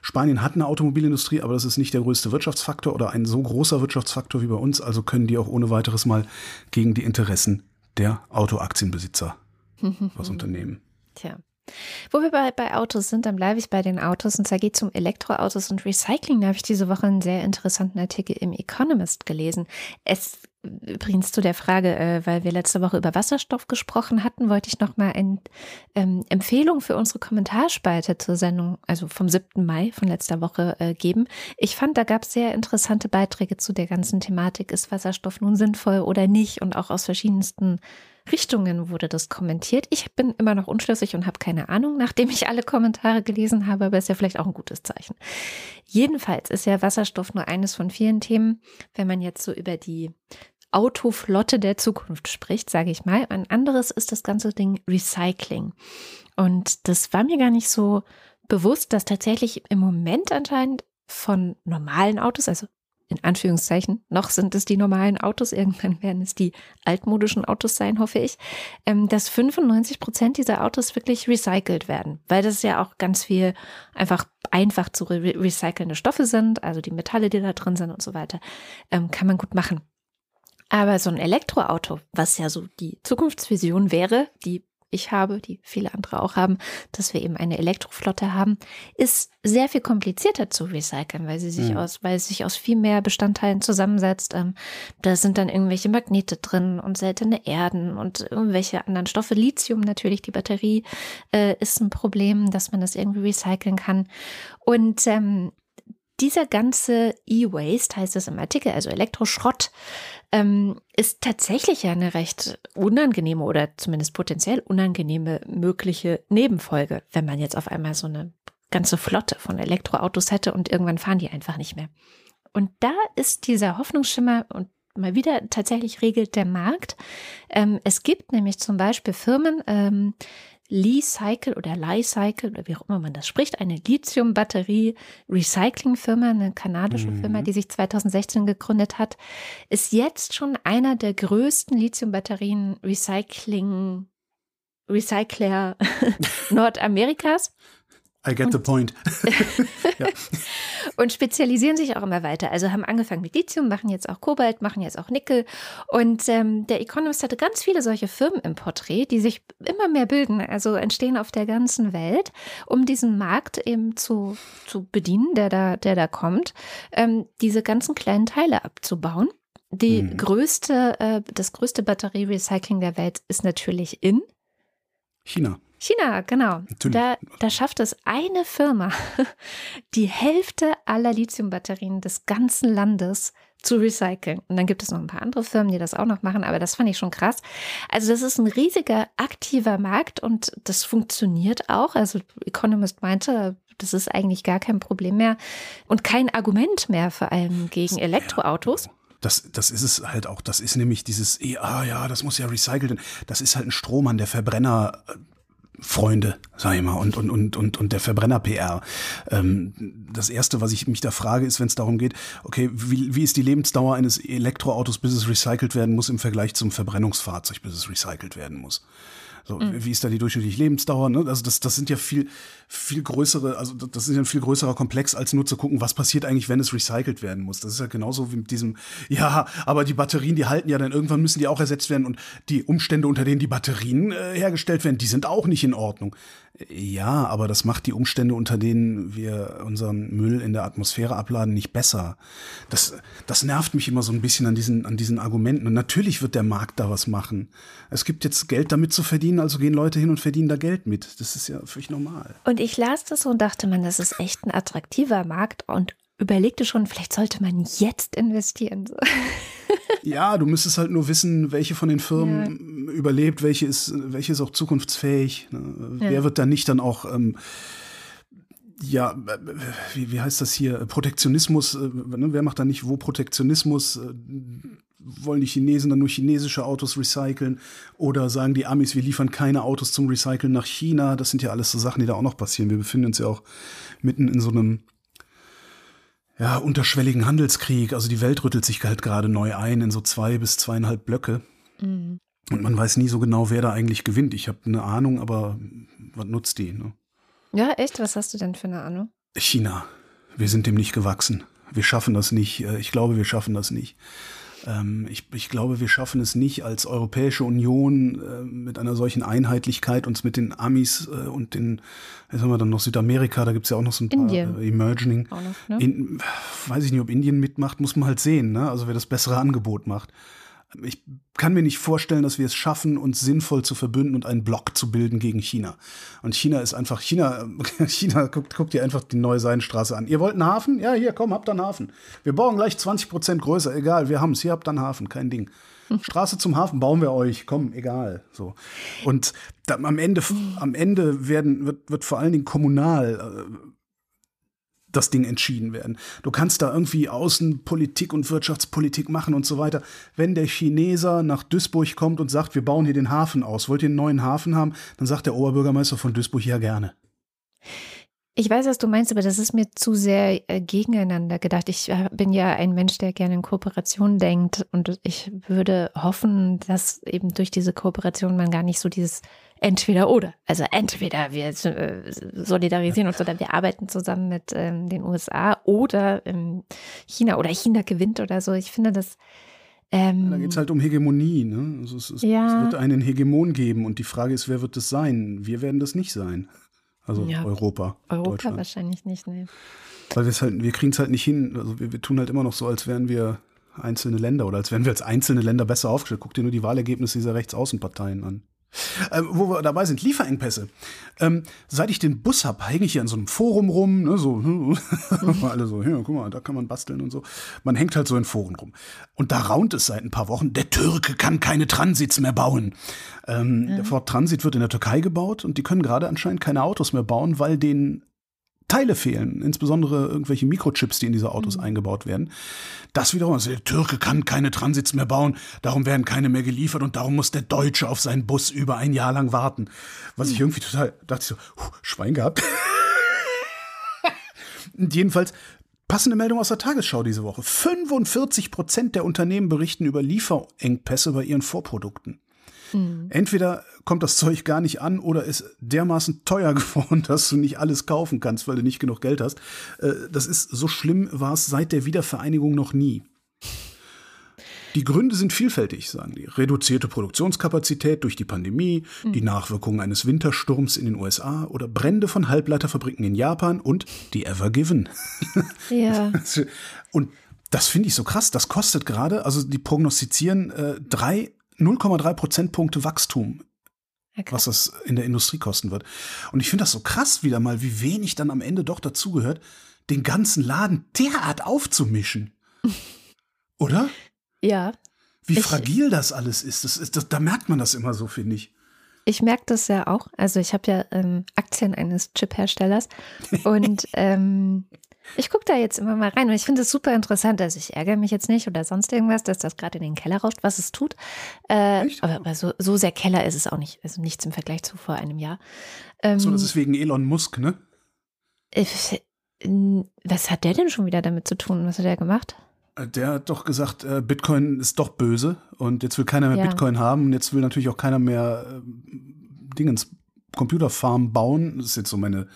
Spanien hat eine Automobilindustrie, aber das ist nicht der größte Wirtschaftsfaktor oder ein so großer Wirtschaftsfaktor wie bei uns. Also können die auch ohne weiteres mal gegen die Interessen der Autoaktienbesitzer was unternehmen. Tja. Wo wir bei, bei Autos sind, dann bleibe ich bei den Autos und zwar geht es um Elektroautos und Recycling. Da habe ich diese Woche einen sehr interessanten Artikel im Economist gelesen. Es übrigens zu der Frage, äh, weil wir letzte Woche über Wasserstoff gesprochen hatten, wollte ich noch mal eine ähm, Empfehlung für unsere Kommentarspalte zur Sendung, also vom 7. Mai von letzter Woche äh, geben. Ich fand, da gab es sehr interessante Beiträge zu der ganzen Thematik. Ist Wasserstoff nun sinnvoll oder nicht? Und auch aus verschiedensten Richtungen wurde das kommentiert. Ich bin immer noch unschlüssig und habe keine Ahnung, nachdem ich alle Kommentare gelesen habe, aber ist ja vielleicht auch ein gutes Zeichen. Jedenfalls ist ja Wasserstoff nur eines von vielen Themen, wenn man jetzt so über die Autoflotte der Zukunft spricht, sage ich mal. Ein anderes ist das ganze Ding Recycling. Und das war mir gar nicht so bewusst, dass tatsächlich im Moment anscheinend von normalen Autos, also in Anführungszeichen, noch sind es die normalen Autos, irgendwann werden es die altmodischen Autos sein, hoffe ich, ähm, dass 95 Prozent dieser Autos wirklich recycelt werden, weil das ja auch ganz viel einfach einfach zu re recycelnde Stoffe sind, also die Metalle, die da drin sind und so weiter, ähm, kann man gut machen. Aber so ein Elektroauto, was ja so die Zukunftsvision wäre, die ich habe, die viele andere auch haben, dass wir eben eine Elektroflotte haben, ist sehr viel komplizierter zu recyceln, weil sie sich Mhm. aus, weil es sich aus viel mehr Bestandteilen zusammensetzt. Ähm, da sind dann irgendwelche Magnete drin und seltene Erden und irgendwelche anderen Stoffe. Lithium natürlich, die Batterie äh, ist ein Problem, dass man das irgendwie recyceln kann. Und ähm, dieser ganze E-Waste, heißt es im Artikel, also Elektroschrott, ähm, ist tatsächlich eine recht unangenehme oder zumindest potenziell unangenehme mögliche Nebenfolge, wenn man jetzt auf einmal so eine ganze Flotte von Elektroautos hätte und irgendwann fahren die einfach nicht mehr. Und da ist dieser Hoffnungsschimmer und mal wieder tatsächlich regelt der Markt. Ähm, es gibt nämlich zum Beispiel Firmen, ähm, Lee-Cycle oder Lie-Cycle oder wie auch immer man das spricht, eine Lithium-Batterie-Recycling-Firma, eine kanadische Mhm. Firma, die sich 2016 gegründet hat, ist jetzt schon einer der größten Lithium-Batterien-Recycling Recycler Nordamerikas I get the point. und spezialisieren sich auch immer weiter. Also haben angefangen mit Lithium, machen jetzt auch Kobalt, machen jetzt auch Nickel. Und ähm, der Economist hatte ganz viele solche Firmen im Porträt, die sich immer mehr bilden, also entstehen auf der ganzen Welt, um diesen Markt eben zu, zu bedienen, der da, der da kommt, ähm, diese ganzen kleinen Teile abzubauen. Die Mhm. größte, äh, das größte Batterierecycling der Welt ist natürlich in China. China, genau. Natürlich. Da, da schafft es eine Firma, die Hälfte aller Lithiumbatterien des ganzen Landes zu recyceln. Und dann gibt es noch ein paar andere Firmen, die das auch noch machen, aber das fand ich schon krass. Also das ist ein riesiger, aktiver Markt und das funktioniert auch. Also Economist meinte, das ist eigentlich gar kein Problem mehr und kein Argument mehr vor allem gegen Elektroautos. Das, das ist es halt auch. Das ist nämlich dieses, ah ja, das muss ja recycelt werden. Das ist halt ein Strohmann der Verbrenner. Freunde, sag ich mal, und, und, und, und, und der Verbrenner-PR. Ähm, das Erste, was ich mich da frage, ist, wenn es darum geht, okay, wie, wie ist die Lebensdauer eines Elektroautos, bis es recycelt werden muss, im Vergleich zum Verbrennungsfahrzeug, bis es recycelt werden muss? So, mhm. wie ist da die durchschnittliche Lebensdauer? Ne? Also das, das sind ja viel, viel größere, also das ist ja ein viel größerer Komplex, als nur zu gucken, was passiert eigentlich, wenn es recycelt werden muss. Das ist ja genauso wie mit diesem, ja, aber die Batterien, die halten ja dann irgendwann müssen die auch ersetzt werden und die Umstände, unter denen die Batterien äh, hergestellt werden, die sind auch nicht in Ordnung. Ja, aber das macht die Umstände, unter denen wir unseren Müll in der Atmosphäre abladen, nicht besser. Das, das nervt mich immer so ein bisschen an diesen, an diesen Argumenten. Und natürlich wird der Markt da was machen. Es gibt jetzt Geld damit zu verdienen, also gehen Leute hin und verdienen da Geld mit. Das ist ja völlig normal. Und ich las das und dachte man, das ist echt ein attraktiver Markt und überlegte schon, vielleicht sollte man jetzt investieren. Ja, du müsstest halt nur wissen, welche von den Firmen ja. überlebt, welche ist, welche ist auch zukunftsfähig. Ne? Ja. Wer wird dann nicht dann auch ähm, ja, wie, wie heißt das hier? Protektionismus, äh, ne? wer macht da nicht wo Protektionismus? Äh, wollen die Chinesen dann nur chinesische Autos recyceln? Oder sagen die Amis, wir liefern keine Autos zum Recyceln nach China? Das sind ja alles so Sachen, die da auch noch passieren. Wir befinden uns ja auch mitten in so einem ja, unterschwelligen Handelskrieg. Also die Welt rüttelt sich halt gerade neu ein in so zwei bis zweieinhalb Blöcke. Mhm. Und man weiß nie so genau, wer da eigentlich gewinnt. Ich habe eine Ahnung, aber was nutzt die? Ne? Ja, echt? Was hast du denn für eine Ahnung? China. Wir sind dem nicht gewachsen. Wir schaffen das nicht. Äh, ich glaube, wir schaffen das nicht. Ähm, ich, ich, glaube, wir schaffen es nicht als Europäische Union äh, mit einer solchen Einheitlichkeit uns mit den Amis äh, und den, jetzt haben wir dann noch Südamerika, da gibt es ja auch noch so ein Indien. paar äh, Emerging. Noch, ne? In, weiß ich nicht, ob Indien mitmacht, muss man halt sehen, ne? Also wer das bessere Angebot macht. Ich kann mir nicht vorstellen, dass wir es schaffen, uns sinnvoll zu verbünden und einen Block zu bilden gegen China. Und China ist einfach, China, China guckt, guckt dir einfach die neue Seidenstraße an. Ihr wollt einen Hafen? Ja, hier, komm, habt einen Hafen. Wir bauen gleich 20 Prozent größer, egal, wir haben es, hier habt einen Hafen, kein Ding. Straße zum Hafen bauen wir euch, komm, egal. So. Und da, am Ende, am Ende werden, wird, wird vor allen Dingen kommunal äh, das Ding entschieden werden. Du kannst da irgendwie Außenpolitik und Wirtschaftspolitik machen und so weiter. Wenn der Chineser nach Duisburg kommt und sagt, wir bauen hier den Hafen aus, wollt ihr einen neuen Hafen haben, dann sagt der Oberbürgermeister von Duisburg ja gerne. Ich weiß, was du meinst, aber das ist mir zu sehr äh, gegeneinander gedacht. Ich äh, bin ja ein Mensch, der gerne in Kooperation denkt und ich würde hoffen, dass eben durch diese Kooperation man gar nicht so dieses entweder oder. Also entweder wir äh, solidarisieren uns oder wir arbeiten zusammen mit ähm, den USA oder ähm, China oder China gewinnt oder so. Ich finde das. Ähm, da geht es halt um Hegemonie. Ne? Also es, es, ja. es, wird einen Hegemon geben und die Frage ist, wer wird es sein? Wir werden das nicht sein. Also ja. Europa. Europa wahrscheinlich nicht, ne. Weil wir halt, wir kriegen es halt nicht hin. Also wir, wir tun halt immer noch so, als wären wir einzelne Länder oder als wären wir als einzelne Länder besser aufgestellt. Guck dir nur die Wahlergebnisse dieser Rechtsaußenparteien an. Ähm, wo wir dabei sind, Lieferengpässe. Ähm, seit ich den Bus habe, hänge ich hier in so einem Forum rum, ne, so, mhm. alle so, ja, guck mal, da kann man basteln und so. Man hängt halt so in Foren rum. Und da raunt es seit ein paar Wochen, der Türke kann keine Transits mehr bauen. Ähm, mhm. Der Ford Transit wird in der Türkei gebaut und die können gerade anscheinend keine Autos mehr bauen, weil denen Teile fehlen, insbesondere irgendwelche Mikrochips, die in diese Autos mhm. eingebaut werden. Das wiederum, also der Türke kann keine Transits mehr bauen, darum werden keine mehr geliefert und darum muss der Deutsche auf seinen Bus über ein Jahr lang warten. Was mhm. ich irgendwie total, dachte ich so, Schwein gehabt. jedenfalls, Passende Meldung aus der Tagesschau diese Woche. 45 Prozent der Unternehmen berichten über Lieferengpässe bei ihren Vorprodukten. Mhm. Entweder kommt das Zeug gar nicht an oder ist dermaßen teuer geworden, dass du nicht alles kaufen kannst, weil du nicht genug Geld hast. Äh, das ist so schlimm war es seit der Wiedervereinigung noch nie. Die Gründe sind vielfältig, sagen die. Reduzierte Produktionskapazität durch die Pandemie, mhm. die Nachwirkungen eines Wintersturms in den USA oder Brände von Halbleiterfabriken in Japan und die Ever Given. Ja. und das finde ich so krass. Das kostet gerade, also die prognostizieren äh, drei 0,3 Prozentpunkte Wachstum, ja, was das in der Industrie kosten wird. Und ich finde das so krass wieder mal, wie wenig dann am Ende doch dazugehört, den ganzen Laden derart aufzumischen. Oder? Ja. Wie ich, fragil das alles ist. Das ist das, da merkt man das immer so, finde ich. Ich merke das ja auch. Also ich habe ja ähm, Aktien eines Chip-Herstellers und ähm, ich gucke da jetzt immer mal rein und ich finde es super interessant. Also ich ärgere mich jetzt nicht oder sonst irgendwas, dass das gerade in den Keller rauscht, was es tut. Äh, aber, aber so, so, sehr Keller ist es auch nicht. Also nichts im Vergleich zu vor einem Jahr. Ähm, so, das ist wegen Elon Musk, ne? Ich, was hat der denn schon wieder damit zu tun? Was hat er gemacht? Äh, der hat doch gesagt, äh, Bitcoin ist doch böse und jetzt will keiner mehr ja. Bitcoin haben und jetzt will natürlich auch keiner mehr äh, Dingens Computerfarm bauen. Das ist jetzt so meine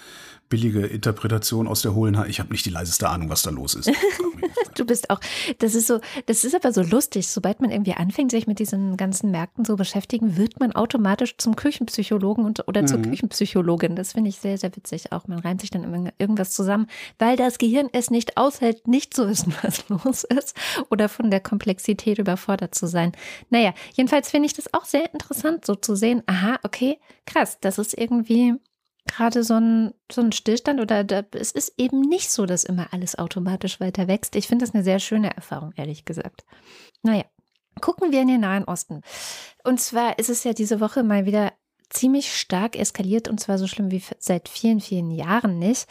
billige Interpretation aus der hohlen Hand. Ich habe nicht die leiseste Ahnung, was da los ist. du bist auch, das ist so, das ist aber so lustig. Sobald man irgendwie anfängt, sich mit diesen ganzen Märkten so beschäftigen, wird man automatisch zum Küchenpsychologen und, oder mhm. zur Küchenpsychologin. Das finde ich sehr, sehr witzig auch. Man reimt sich dann immer irgendwas zusammen, weil das Gehirn es nicht aushält, nicht zu wissen, was los ist oder von der Komplexität überfordert zu sein. Naja, jedenfalls finde ich das auch sehr interessant, so zu sehen, aha, okay, krass, das ist irgendwie gerade so ein, so ein Stillstand oder da, es ist eben nicht so, dass immer alles automatisch weiter wächst. Ich finde das eine sehr schöne Erfahrung, ehrlich gesagt. Naja, gucken wir in den Nahen Osten. Und zwar ist es ja diese Woche mal wieder ziemlich stark eskaliert und zwar so schlimm wie seit vielen, vielen Jahren nicht.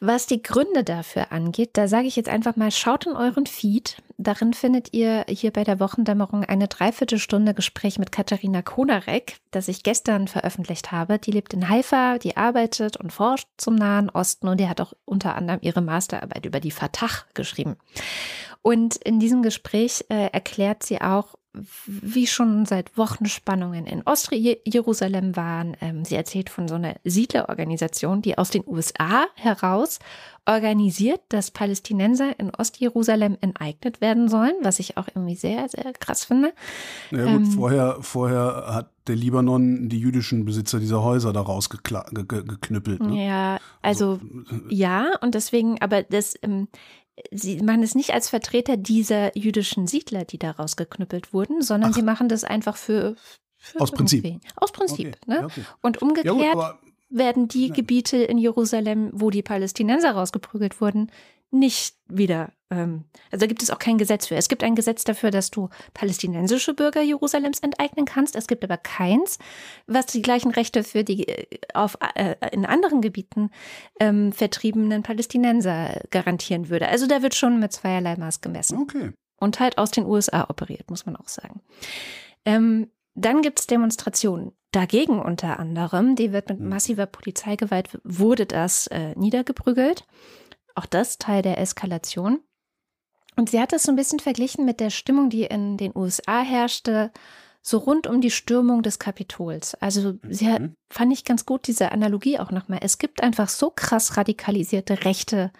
Was die Gründe dafür angeht, da sage ich jetzt einfach mal, schaut in euren Feed. Darin findet ihr hier bei der Wochendämmerung eine Dreiviertelstunde Gespräch mit Katharina Konarek, das ich gestern veröffentlicht habe. Die lebt in Haifa, die arbeitet und forscht zum Nahen Osten und die hat auch unter anderem ihre Masterarbeit über die Fatah geschrieben. Und in diesem Gespräch äh, erklärt sie auch, wie schon seit Wochen Spannungen in Ostjerusalem waren. Ähm, sie erzählt von so einer Siedlerorganisation, die aus den USA heraus organisiert, dass Palästinenser in Ostjerusalem enteignet werden sollen, was ich auch irgendwie sehr, sehr krass finde. Ja gut, ähm, vorher, vorher hat der Libanon die jüdischen Besitzer dieser Häuser da rausgeknüppelt. Ne? Ja, also, also ja, und deswegen, aber das, ähm, sie machen es nicht als Vertreter dieser jüdischen Siedler, die da rausgeknüppelt wurden, sondern Ach. sie machen das einfach für, für aus Prinzip. Aus Prinzip. Okay. Ne? Okay. Und umgekehrt ja, gut, werden die Gebiete in Jerusalem, wo die Palästinenser rausgeprügelt wurden, nicht wieder, ähm, also da gibt es auch kein Gesetz für. Es gibt ein Gesetz dafür, dass du palästinensische Bürger Jerusalems enteignen kannst. Es gibt aber keins, was die gleichen Rechte für die äh, auf, äh, in anderen Gebieten ähm, vertriebenen Palästinenser garantieren würde. Also da wird schon mit zweierlei Maß gemessen. Okay. Und halt aus den USA operiert, muss man auch sagen. Ähm, dann gibt es Demonstrationen dagegen unter anderem. Die wird mit hm. massiver Polizeigewalt, wurde das äh, niedergeprügelt. Auch das Teil der Eskalation. Und sie hat das so ein bisschen verglichen mit der Stimmung, die in den USA herrschte, so rund um die Stürmung des Kapitols. Also sie hat, mhm. fand ich ganz gut diese Analogie auch nochmal. Es gibt einfach so krass radikalisierte rechte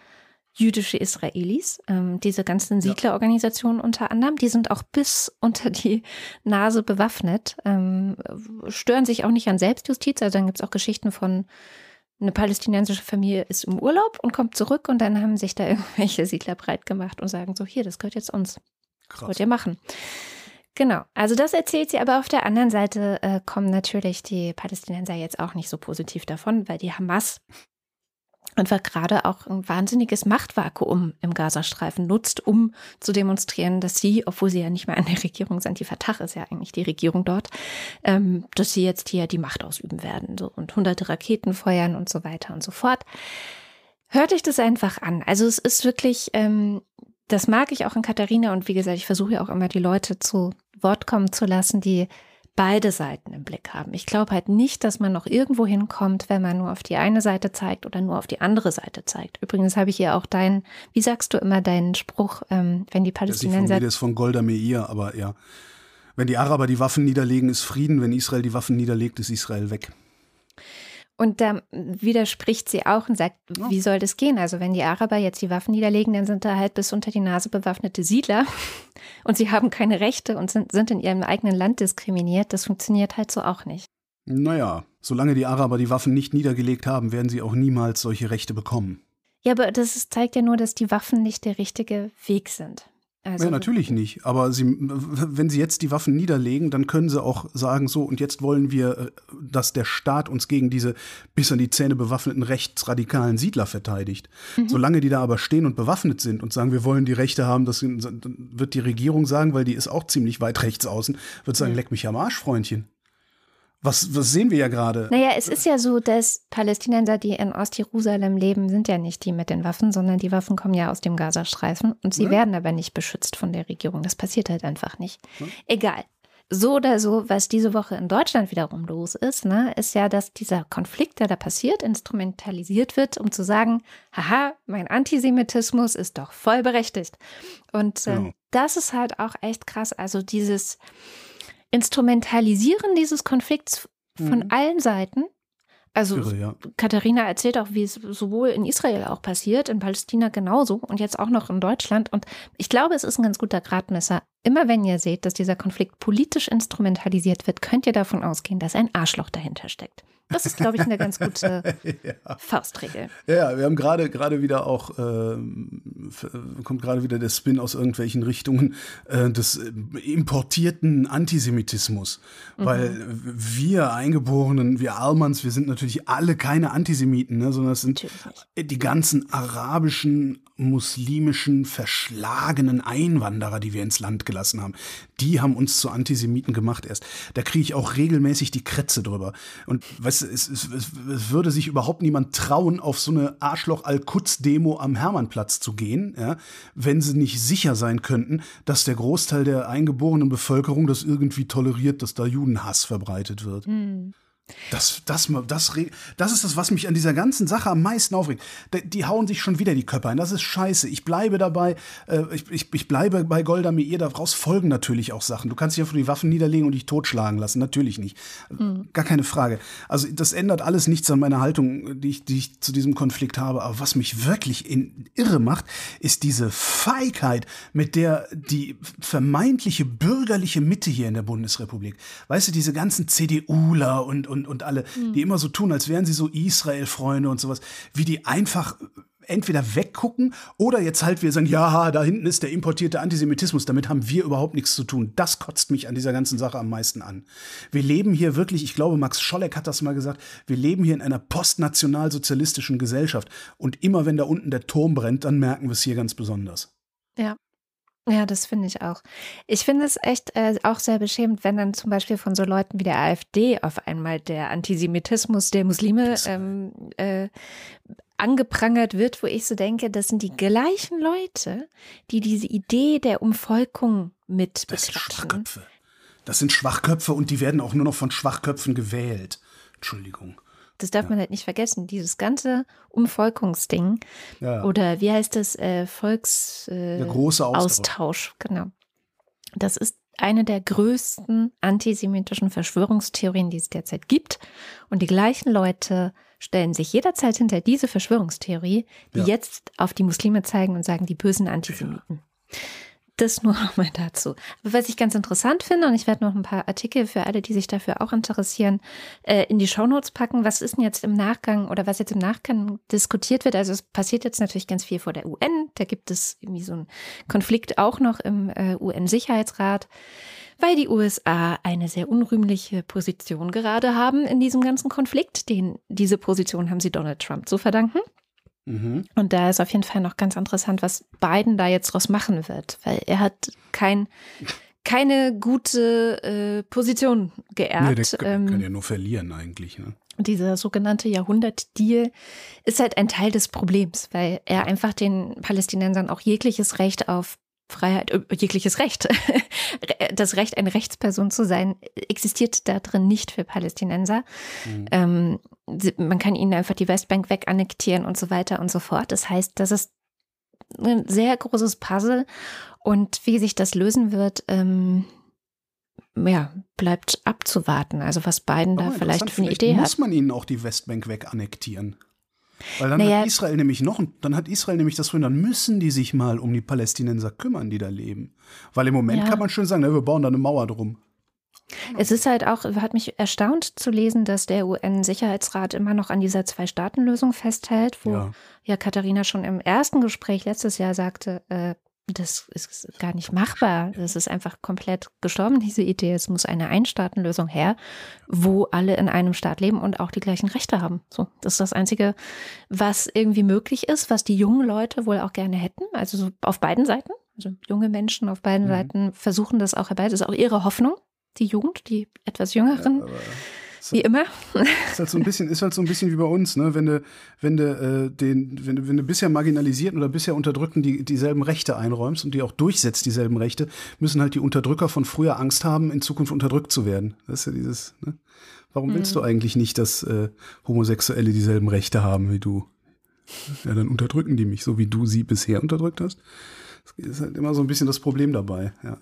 jüdische Israelis, ähm, diese ganzen Siedlerorganisationen unter anderem, die sind auch bis unter die Nase bewaffnet, ähm, stören sich auch nicht an Selbstjustiz. Also dann gibt es auch Geschichten von eine palästinensische Familie ist im Urlaub und kommt zurück und dann haben sich da irgendwelche Siedler breit gemacht und sagen so, hier, das gehört jetzt uns. Krass. Wollt ihr machen. Genau, also das erzählt sie, aber auf der anderen Seite äh, kommen natürlich die Palästinenser jetzt auch nicht so positiv davon, weil die Hamas einfach gerade auch ein wahnsinniges Machtvakuum im Gazastreifen nutzt, um zu demonstrieren, dass sie, obwohl sie ja nicht mehr der Regierung sind, die Fatah ist ja eigentlich die Regierung dort, ähm, dass sie jetzt hier die Macht ausüben werden so, und hunderte Raketen feuern und so weiter und so fort. Hört euch das einfach an. Also es ist wirklich, ähm, das mag ich auch in Katharina und wie gesagt, ich versuche ja auch immer die Leute zu Wort kommen zu lassen, die beide Seiten im Blick haben. Ich glaube halt nicht, dass man noch irgendwo hinkommt, wenn man nur auf die eine Seite zeigt oder nur auf die andere Seite zeigt. Übrigens habe ich hier auch deinen, wie sagst du immer deinen Spruch, ähm, wenn die Palästinenser. Das ist von Golda Meir, aber ja. Wenn die Araber die Waffen niederlegen, ist Frieden. Wenn Israel die Waffen niederlegt, ist Israel weg. Und da widerspricht sie auch und sagt, ja. wie soll das gehen? Also wenn die Araber jetzt die Waffen niederlegen, dann sind da halt bis unter die Nase bewaffnete Siedler und sie haben keine Rechte und sind, sind in ihrem eigenen Land diskriminiert. Das funktioniert halt so auch nicht. Naja, solange die Araber die Waffen nicht niedergelegt haben, werden sie auch niemals solche Rechte bekommen. Ja, aber das zeigt ja nur, dass die Waffen nicht der richtige Weg sind. Also ja, natürlich nicht. Aber sie, wenn sie jetzt die Waffen niederlegen, dann können sie auch sagen, so, und jetzt wollen wir, äh, dass der Staat uns gegen diese bis an die Zähne bewaffneten rechtsradikalen Siedler verteidigt. Mhm. Solange die da aber stehen und bewaffnet sind und sagen, wir wollen die Rechte haben, das wird die Regierung sagen, weil die ist auch ziemlich weit rechts außen, wird sagen, ja. leck mich am Arsch, Freundchen. Was, was sehen wir ja gerade? Naja, es ist ja so, dass Palästinenser, die in Ostjerusalem leben, sind ja nicht die mit den Waffen, sondern die Waffen kommen ja aus dem Gazastreifen und sie ja. werden aber nicht beschützt von der Regierung. Das passiert halt einfach nicht. Ja. Egal. So oder so, was diese Woche in Deutschland wiederum los ist, ne, ist ja, dass dieser Konflikt, der da passiert, instrumentalisiert wird, um zu sagen, haha, mein Antisemitismus ist doch voll berechtigt. Und äh, ja. das ist halt auch echt krass. Also dieses, Instrumentalisieren dieses Konflikts von mhm. allen Seiten. Also Irre, ja. Katharina erzählt auch, wie es sowohl in Israel auch passiert, in Palästina genauso und jetzt auch noch in Deutschland. Und ich glaube, es ist ein ganz guter Gradmesser. Immer wenn ihr seht, dass dieser Konflikt politisch instrumentalisiert wird, könnt ihr davon ausgehen, dass ein Arschloch dahinter steckt. Das ist, glaube ich, eine ganz gute ja. Faustregel. Ja, wir haben gerade gerade wieder auch äh, kommt gerade wieder der Spin aus irgendwelchen Richtungen äh, des äh, importierten Antisemitismus, mhm. weil wir Eingeborenen, wir Almans, wir sind natürlich alle keine Antisemiten, ne, sondern es sind die ganzen arabischen, muslimischen, verschlagenen Einwanderer, die wir ins Land gelassen haben. Die haben uns zu Antisemiten gemacht erst. Da kriege ich auch regelmäßig die Krätze drüber. Und weißt es, es, es, es, würde sich überhaupt niemand trauen, auf so eine Arschloch-Al-Quds-Demo am Hermannplatz zu gehen, ja, wenn sie nicht sicher sein könnten, dass der Großteil der eingeborenen Bevölkerung das irgendwie toleriert, dass da Judenhass verbreitet wird. Mhm. Das, das, das, das ist das, was mich an dieser ganzen Sache am meisten aufregt. Die hauen sich schon wieder die Köpfe ein. Das ist scheiße. Ich bleibe dabei. Äh, ich, ich, ich bleibe bei Golda Meir. Daraus folgen natürlich auch Sachen. Du kannst dich einfach die Waffen niederlegen und dich totschlagen lassen. Natürlich nicht. Mhm. Gar keine Frage. Also, das ändert alles nichts an meiner Haltung, die ich, die ich zu diesem Konflikt habe. Aber was mich wirklich in irre macht, ist diese Feigheit, mit der die vermeintliche bürgerliche Mitte hier in der Bundesrepublik, weißt du, diese ganzen CDUler und, und und, und alle, mhm. die immer so tun, als wären sie so Israel-Freunde und sowas, wie die einfach entweder weggucken oder jetzt halt wir sagen, ja, da hinten ist der importierte Antisemitismus, damit haben wir überhaupt nichts zu tun. Das kotzt mich an dieser ganzen Sache am meisten an. Wir leben hier wirklich, ich glaube, Max Scholleck hat das mal gesagt, wir leben hier in einer postnationalsozialistischen Gesellschaft und immer wenn da unten der Turm brennt, dann merken wir es hier ganz besonders. Ja, ja, das finde ich auch. Ich finde es echt äh, auch sehr beschämend, wenn dann zum Beispiel von so Leuten wie der AfD auf einmal der Antisemitismus der Muslime ähm, äh, angeprangert wird, wo ich so denke, das sind die gleichen Leute, die diese Idee der Umvolkung mit Das sind Schwachköpfe. Das sind Schwachköpfe und die werden auch nur noch von Schwachköpfen gewählt. Entschuldigung. Das darf ja. man halt nicht vergessen. Dieses ganze Umvolkungsding ja. oder wie heißt das äh, Volks äh. Austausch. Genau. Das ist eine der größten antisemitischen Verschwörungstheorien, die es derzeit gibt. Und die gleichen Leute stellen sich jederzeit hinter diese Verschwörungstheorie, die ja. jetzt auf die Muslime zeigen und sagen, die bösen Antisemiten. Ja. Das nur nochmal dazu. Aber was ich ganz interessant finde, und ich werde noch ein paar Artikel für alle, die sich dafür auch interessieren, äh, in die Shownotes packen. Was ist denn jetzt im Nachgang oder was jetzt im Nachgang diskutiert wird? Also es passiert jetzt natürlich ganz viel vor der UN. Da gibt es irgendwie so einen Konflikt auch noch im äh, UN-Sicherheitsrat, weil die USA eine sehr unrühmliche Position gerade haben in diesem ganzen Konflikt. Den, diese Position haben sie Donald Trump zu verdanken. Mhm. Und da ist auf jeden Fall noch ganz interessant, was Biden da jetzt draus machen wird, weil er hat kein, keine gute äh, Position geerbt. Nee, der ähm, kann ja nur verlieren eigentlich. Ne? Dieser sogenannte Jahrhundertdeal ist halt ein Teil des Problems, weil er einfach den Palästinensern auch jegliches Recht auf Freiheit, äh, jegliches Recht. Das Recht, eine Rechtsperson zu sein, existiert da drin nicht für Palästinenser. Mhm. Ähm, man kann ihnen einfach die Westbank wegannektieren und so weiter und so fort. Das heißt, das ist ein sehr großes Puzzle. Und wie sich das lösen wird, ähm, ja, bleibt abzuwarten. Also was Biden da vielleicht für eine Idee muss hat. Muss man ihnen auch die Westbank wegannektieren? Weil dann naja, hat Israel nämlich noch, dann hat Israel nämlich das Problem, dann müssen die sich mal um die Palästinenser kümmern, die da leben. Weil im Moment ja. kann man schön sagen, na, wir bauen da eine Mauer drum. Es ist halt auch, hat mich erstaunt zu lesen, dass der UN-Sicherheitsrat immer noch an dieser Zwei-Staaten-Lösung festhält, wo ja. ja Katharina schon im ersten Gespräch letztes Jahr sagte, äh, das ist gar nicht machbar. Das ist einfach komplett gestorben, diese Idee. Es muss eine Einstaatenlösung her, wo alle in einem Staat leben und auch die gleichen Rechte haben. So, das ist das Einzige, was irgendwie möglich ist, was die jungen Leute wohl auch gerne hätten. Also so auf beiden Seiten. Also junge Menschen auf beiden mhm. Seiten versuchen das auch herbei. Das ist auch ihre Hoffnung, die Jugend, die etwas Jüngeren. Ja, wie immer. Ist halt so ein bisschen, ist halt so ein bisschen wie bei uns, ne? Wenn du, wenn du äh, den, wenn du, wenn du bisher marginalisierten oder bisher Unterdrückten die, dieselben Rechte einräumst und die auch durchsetzt, dieselben Rechte, müssen halt die Unterdrücker von früher Angst haben, in Zukunft unterdrückt zu werden. Das ist ja dieses, ne? Warum willst mhm. du eigentlich nicht, dass äh, Homosexuelle dieselben Rechte haben wie du? Ja, dann unterdrücken die mich, so wie du sie bisher unterdrückt hast. Das ist halt immer so ein bisschen das Problem dabei, ja.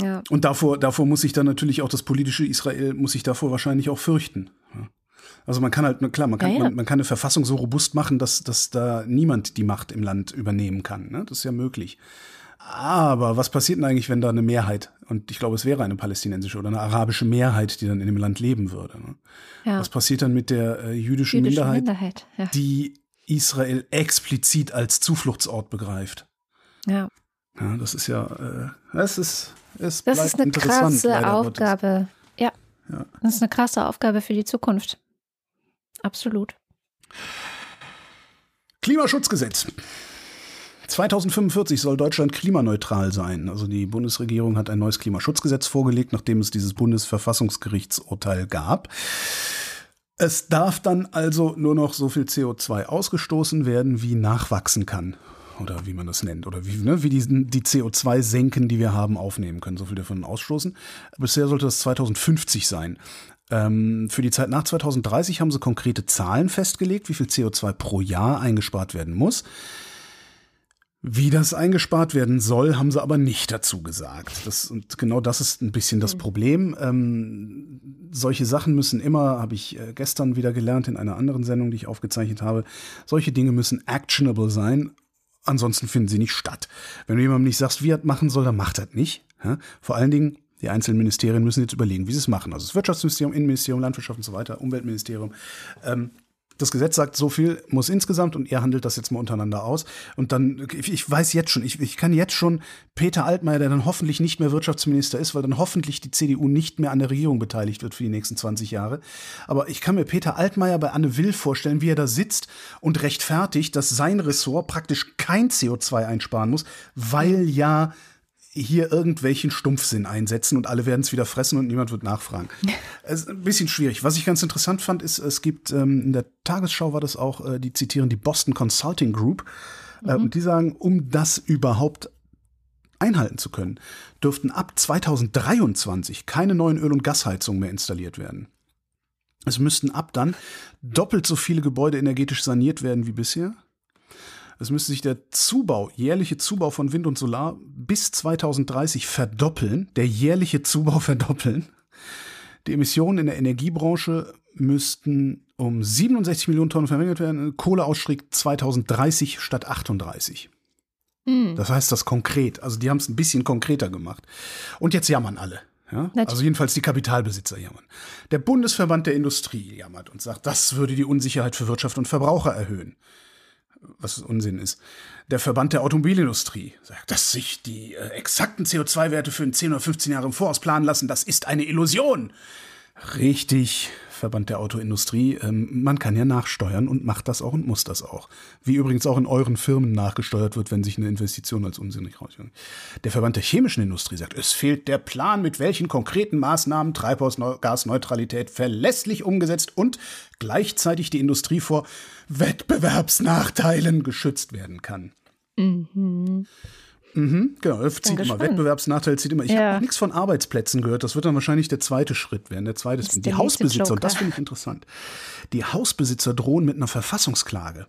Ja. Und davor, davor muss sich dann natürlich auch das politische Israel, muss sich davor wahrscheinlich auch fürchten. Also man kann halt, klar, man kann, Ja, ja. Man, man kann eine Verfassung so robust machen, dass, dass da niemand die Macht im Land übernehmen kann. Ne? Das ist ja möglich. Aber was passiert denn eigentlich, wenn da eine Mehrheit, und ich glaube, es wäre eine palästinensische oder eine arabische Mehrheit, die dann in dem Land leben würde? Ne? ja. Was passiert dann mit der äh, jüdischen Jüdische Minderheit, Minderheit. Ja. die Israel explizit als Zufluchtsort begreift? ja. Ja, das ist ja, äh, es ist, es Das ist eine krasse. Aufgabe. Ja. Ja. Das ist eine krasse Aufgabe für die Zukunft. Absolut. Klimaschutzgesetz. 2045 soll Deutschland klimaneutral sein. Also die Bundesregierung hat ein neues Klimaschutzgesetz vorgelegt, nachdem es dieses Bundesverfassungsgerichtsurteil gab. Es darf dann also nur noch so viel CO2 ausgestoßen werden, wie nachwachsen kann. Oder wie man das nennt. Oder wie, ne, wie die, die CO2-Senken, die wir haben, aufnehmen können. So viel davon ausstoßen. Bisher sollte das 2050 sein. Ähm, für die Zeit nach 2030 haben sie konkrete Zahlen festgelegt, wie viel CO2 pro Jahr eingespart werden muss. Wie das eingespart werden soll, haben sie aber nicht dazu gesagt. Das, und genau das ist ein bisschen das Problem. Ähm, solche Sachen müssen immer, habe ich äh, gestern wieder gelernt in einer anderen Sendung, die ich aufgezeichnet habe, solche Dinge müssen actionable sein, ansonsten finden sie nicht statt. Wenn du jemandem nicht sagst, wie er das machen soll, dann macht er das nicht. Vor allen Dingen, die einzelnen Ministerien müssen jetzt überlegen, wie sie es machen. Also das Wirtschaftsministerium, Innenministerium, Landwirtschaft und so weiter, Umweltministerium. Ähm, das Gesetz sagt, so viel muss insgesamt und ihr handelt das jetzt mal untereinander aus. Und dann, ich, weiß jetzt schon, ich, ich kann jetzt schon Peter Altmaier, der dann hoffentlich nicht mehr Wirtschaftsminister ist, weil dann hoffentlich die CDU nicht mehr an der Regierung beteiligt wird für die nächsten 20 Jahre. Aber ich kann mir Peter Altmaier bei Anne Will vorstellen, wie er da sitzt und rechtfertigt, dass sein Ressort praktisch kein CO2 einsparen muss, weil ja hier irgendwelchen Stumpfsinn einsetzen und alle werden es wieder fressen und niemand wird nachfragen. Es ist ein bisschen schwierig. Was ich ganz interessant fand, ist, es gibt ähm, in der Tagesschau war das auch, äh, die zitieren die Boston Consulting Group äh, und die sagen, um das überhaupt einhalten zu können, dürften ab 2023 keine neuen Öl- und Gasheizungen mehr installiert werden. Es müssten ab dann doppelt so viele Gebäude energetisch saniert werden wie bisher. Es müsste sich der Zubau, jährliche Zubau von Wind und Solar bis 2030 verdoppeln, der jährliche Zubau verdoppeln. Die Emissionen in der Energiebranche müssten um 67 Millionen Tonnen verringert werden. Kohleausstieg 2030 statt 38. Hm. Das heißt das konkret. Also die haben es ein bisschen konkreter gemacht. Und jetzt jammern alle. Ja? Also jedenfalls die Kapitalbesitzer jammern. Der Bundesverband der Industrie jammert und sagt, das würde die Unsicherheit für Wirtschaft und Verbraucher erhöhen. Was Unsinn ist. Der Verband der Automobilindustrie sagt, dass sich die äh, exakten CO2-Werte für 10 oder 15 Jahre im Voraus planen lassen, das ist eine Illusion. Richtig, Verband der Autoindustrie. Ähm, man kann ja nachsteuern und macht das auch und muss das auch. Wie übrigens auch in euren Firmen nachgesteuert wird, wenn sich eine Investition als unsinnig rausstellt. Der Verband der chemischen Industrie sagt, es fehlt der Plan, mit welchen konkreten Maßnahmen Treibhausgasneutralität verlässlich umgesetzt und gleichzeitig die Industrie vor Wettbewerbsnachteilen geschützt werden kann. Mhm. Mhm, genau, das zieht immer. Wettbewerbsnachteil zieht immer. Ich Ja. habe noch nichts von Arbeitsplätzen gehört. Das wird dann wahrscheinlich der zweite Schritt werden. Der zweite ist die Hausbesitzer. Und das finde ich interessant. Die Hausbesitzer drohen mit einer Verfassungsklage.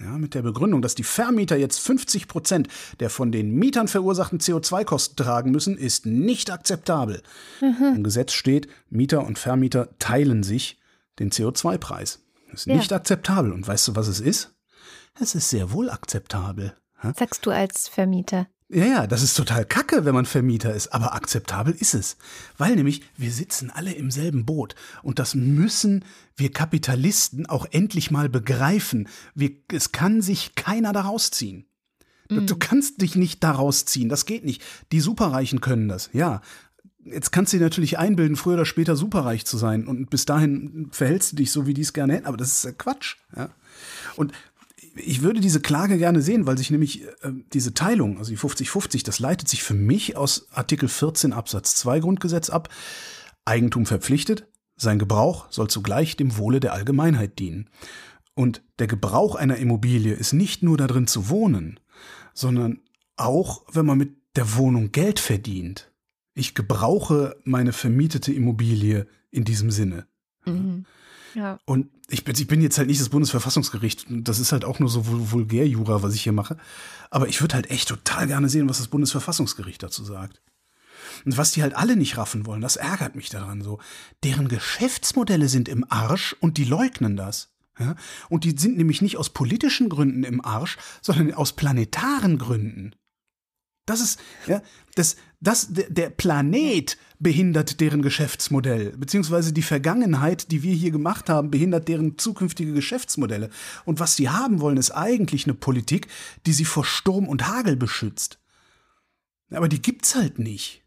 Ja, mit der Begründung, dass die Vermieter jetzt 50 Prozent der von den Mietern verursachten CO2-Kosten tragen müssen, ist nicht akzeptabel. Mhm. Im Gesetz steht, Mieter und Vermieter teilen sich den CO2-Preis. Ist Ja. nicht akzeptabel. Und weißt du, was es ist? Es ist sehr wohl akzeptabel. Sagst du als Vermieter. Ja, ja, das ist total kacke, wenn man Vermieter ist, aber akzeptabel ist es. Weil nämlich wir sitzen alle im selben Boot und das müssen wir Kapitalisten auch endlich mal begreifen. Wir, es kann sich keiner daraus ziehen. Du, du kannst dich nicht daraus ziehen, das geht nicht. Die Superreichen können das, ja. Jetzt kannst du dir natürlich einbilden, früher oder später superreich zu sein und bis dahin verhältst du dich so, wie die es gerne hätten, aber das ist Quatsch. Ja? Und ich würde diese Klage gerne sehen, weil sich nämlich äh, diese Teilung, also die 50-50, das leitet sich für mich aus Artikel 14 Absatz 2 Grundgesetz ab. Eigentum verpflichtet, sein Gebrauch soll zugleich dem Wohle der Allgemeinheit dienen. Und der Gebrauch einer Immobilie ist nicht nur darin zu wohnen, sondern auch, wenn man mit der Wohnung Geld verdient. Ich gebrauche meine vermietete Immobilie in diesem Sinne. Mhm. Ja. Und ich bin, ich bin jetzt halt nicht das Bundesverfassungsgericht. Das ist halt auch nur so Vul- Vulgärjura, was ich hier mache. Aber ich würde halt echt total gerne sehen, was das Bundesverfassungsgericht dazu sagt. Und was die halt alle nicht raffen wollen, das ärgert mich daran so. Deren Geschäftsmodelle sind im Arsch und die leugnen das. Ja? Und die sind nämlich nicht aus politischen Gründen im Arsch, sondern aus planetaren Gründen. Das ist, ja, das, das, der Planet behindert deren Geschäftsmodell, beziehungsweise die Vergangenheit, die wir hier gemacht haben, behindert deren zukünftige Geschäftsmodelle. Und was sie haben wollen, ist eigentlich eine Politik, die sie vor Sturm und Hagel beschützt. Aber die gibt's halt nicht.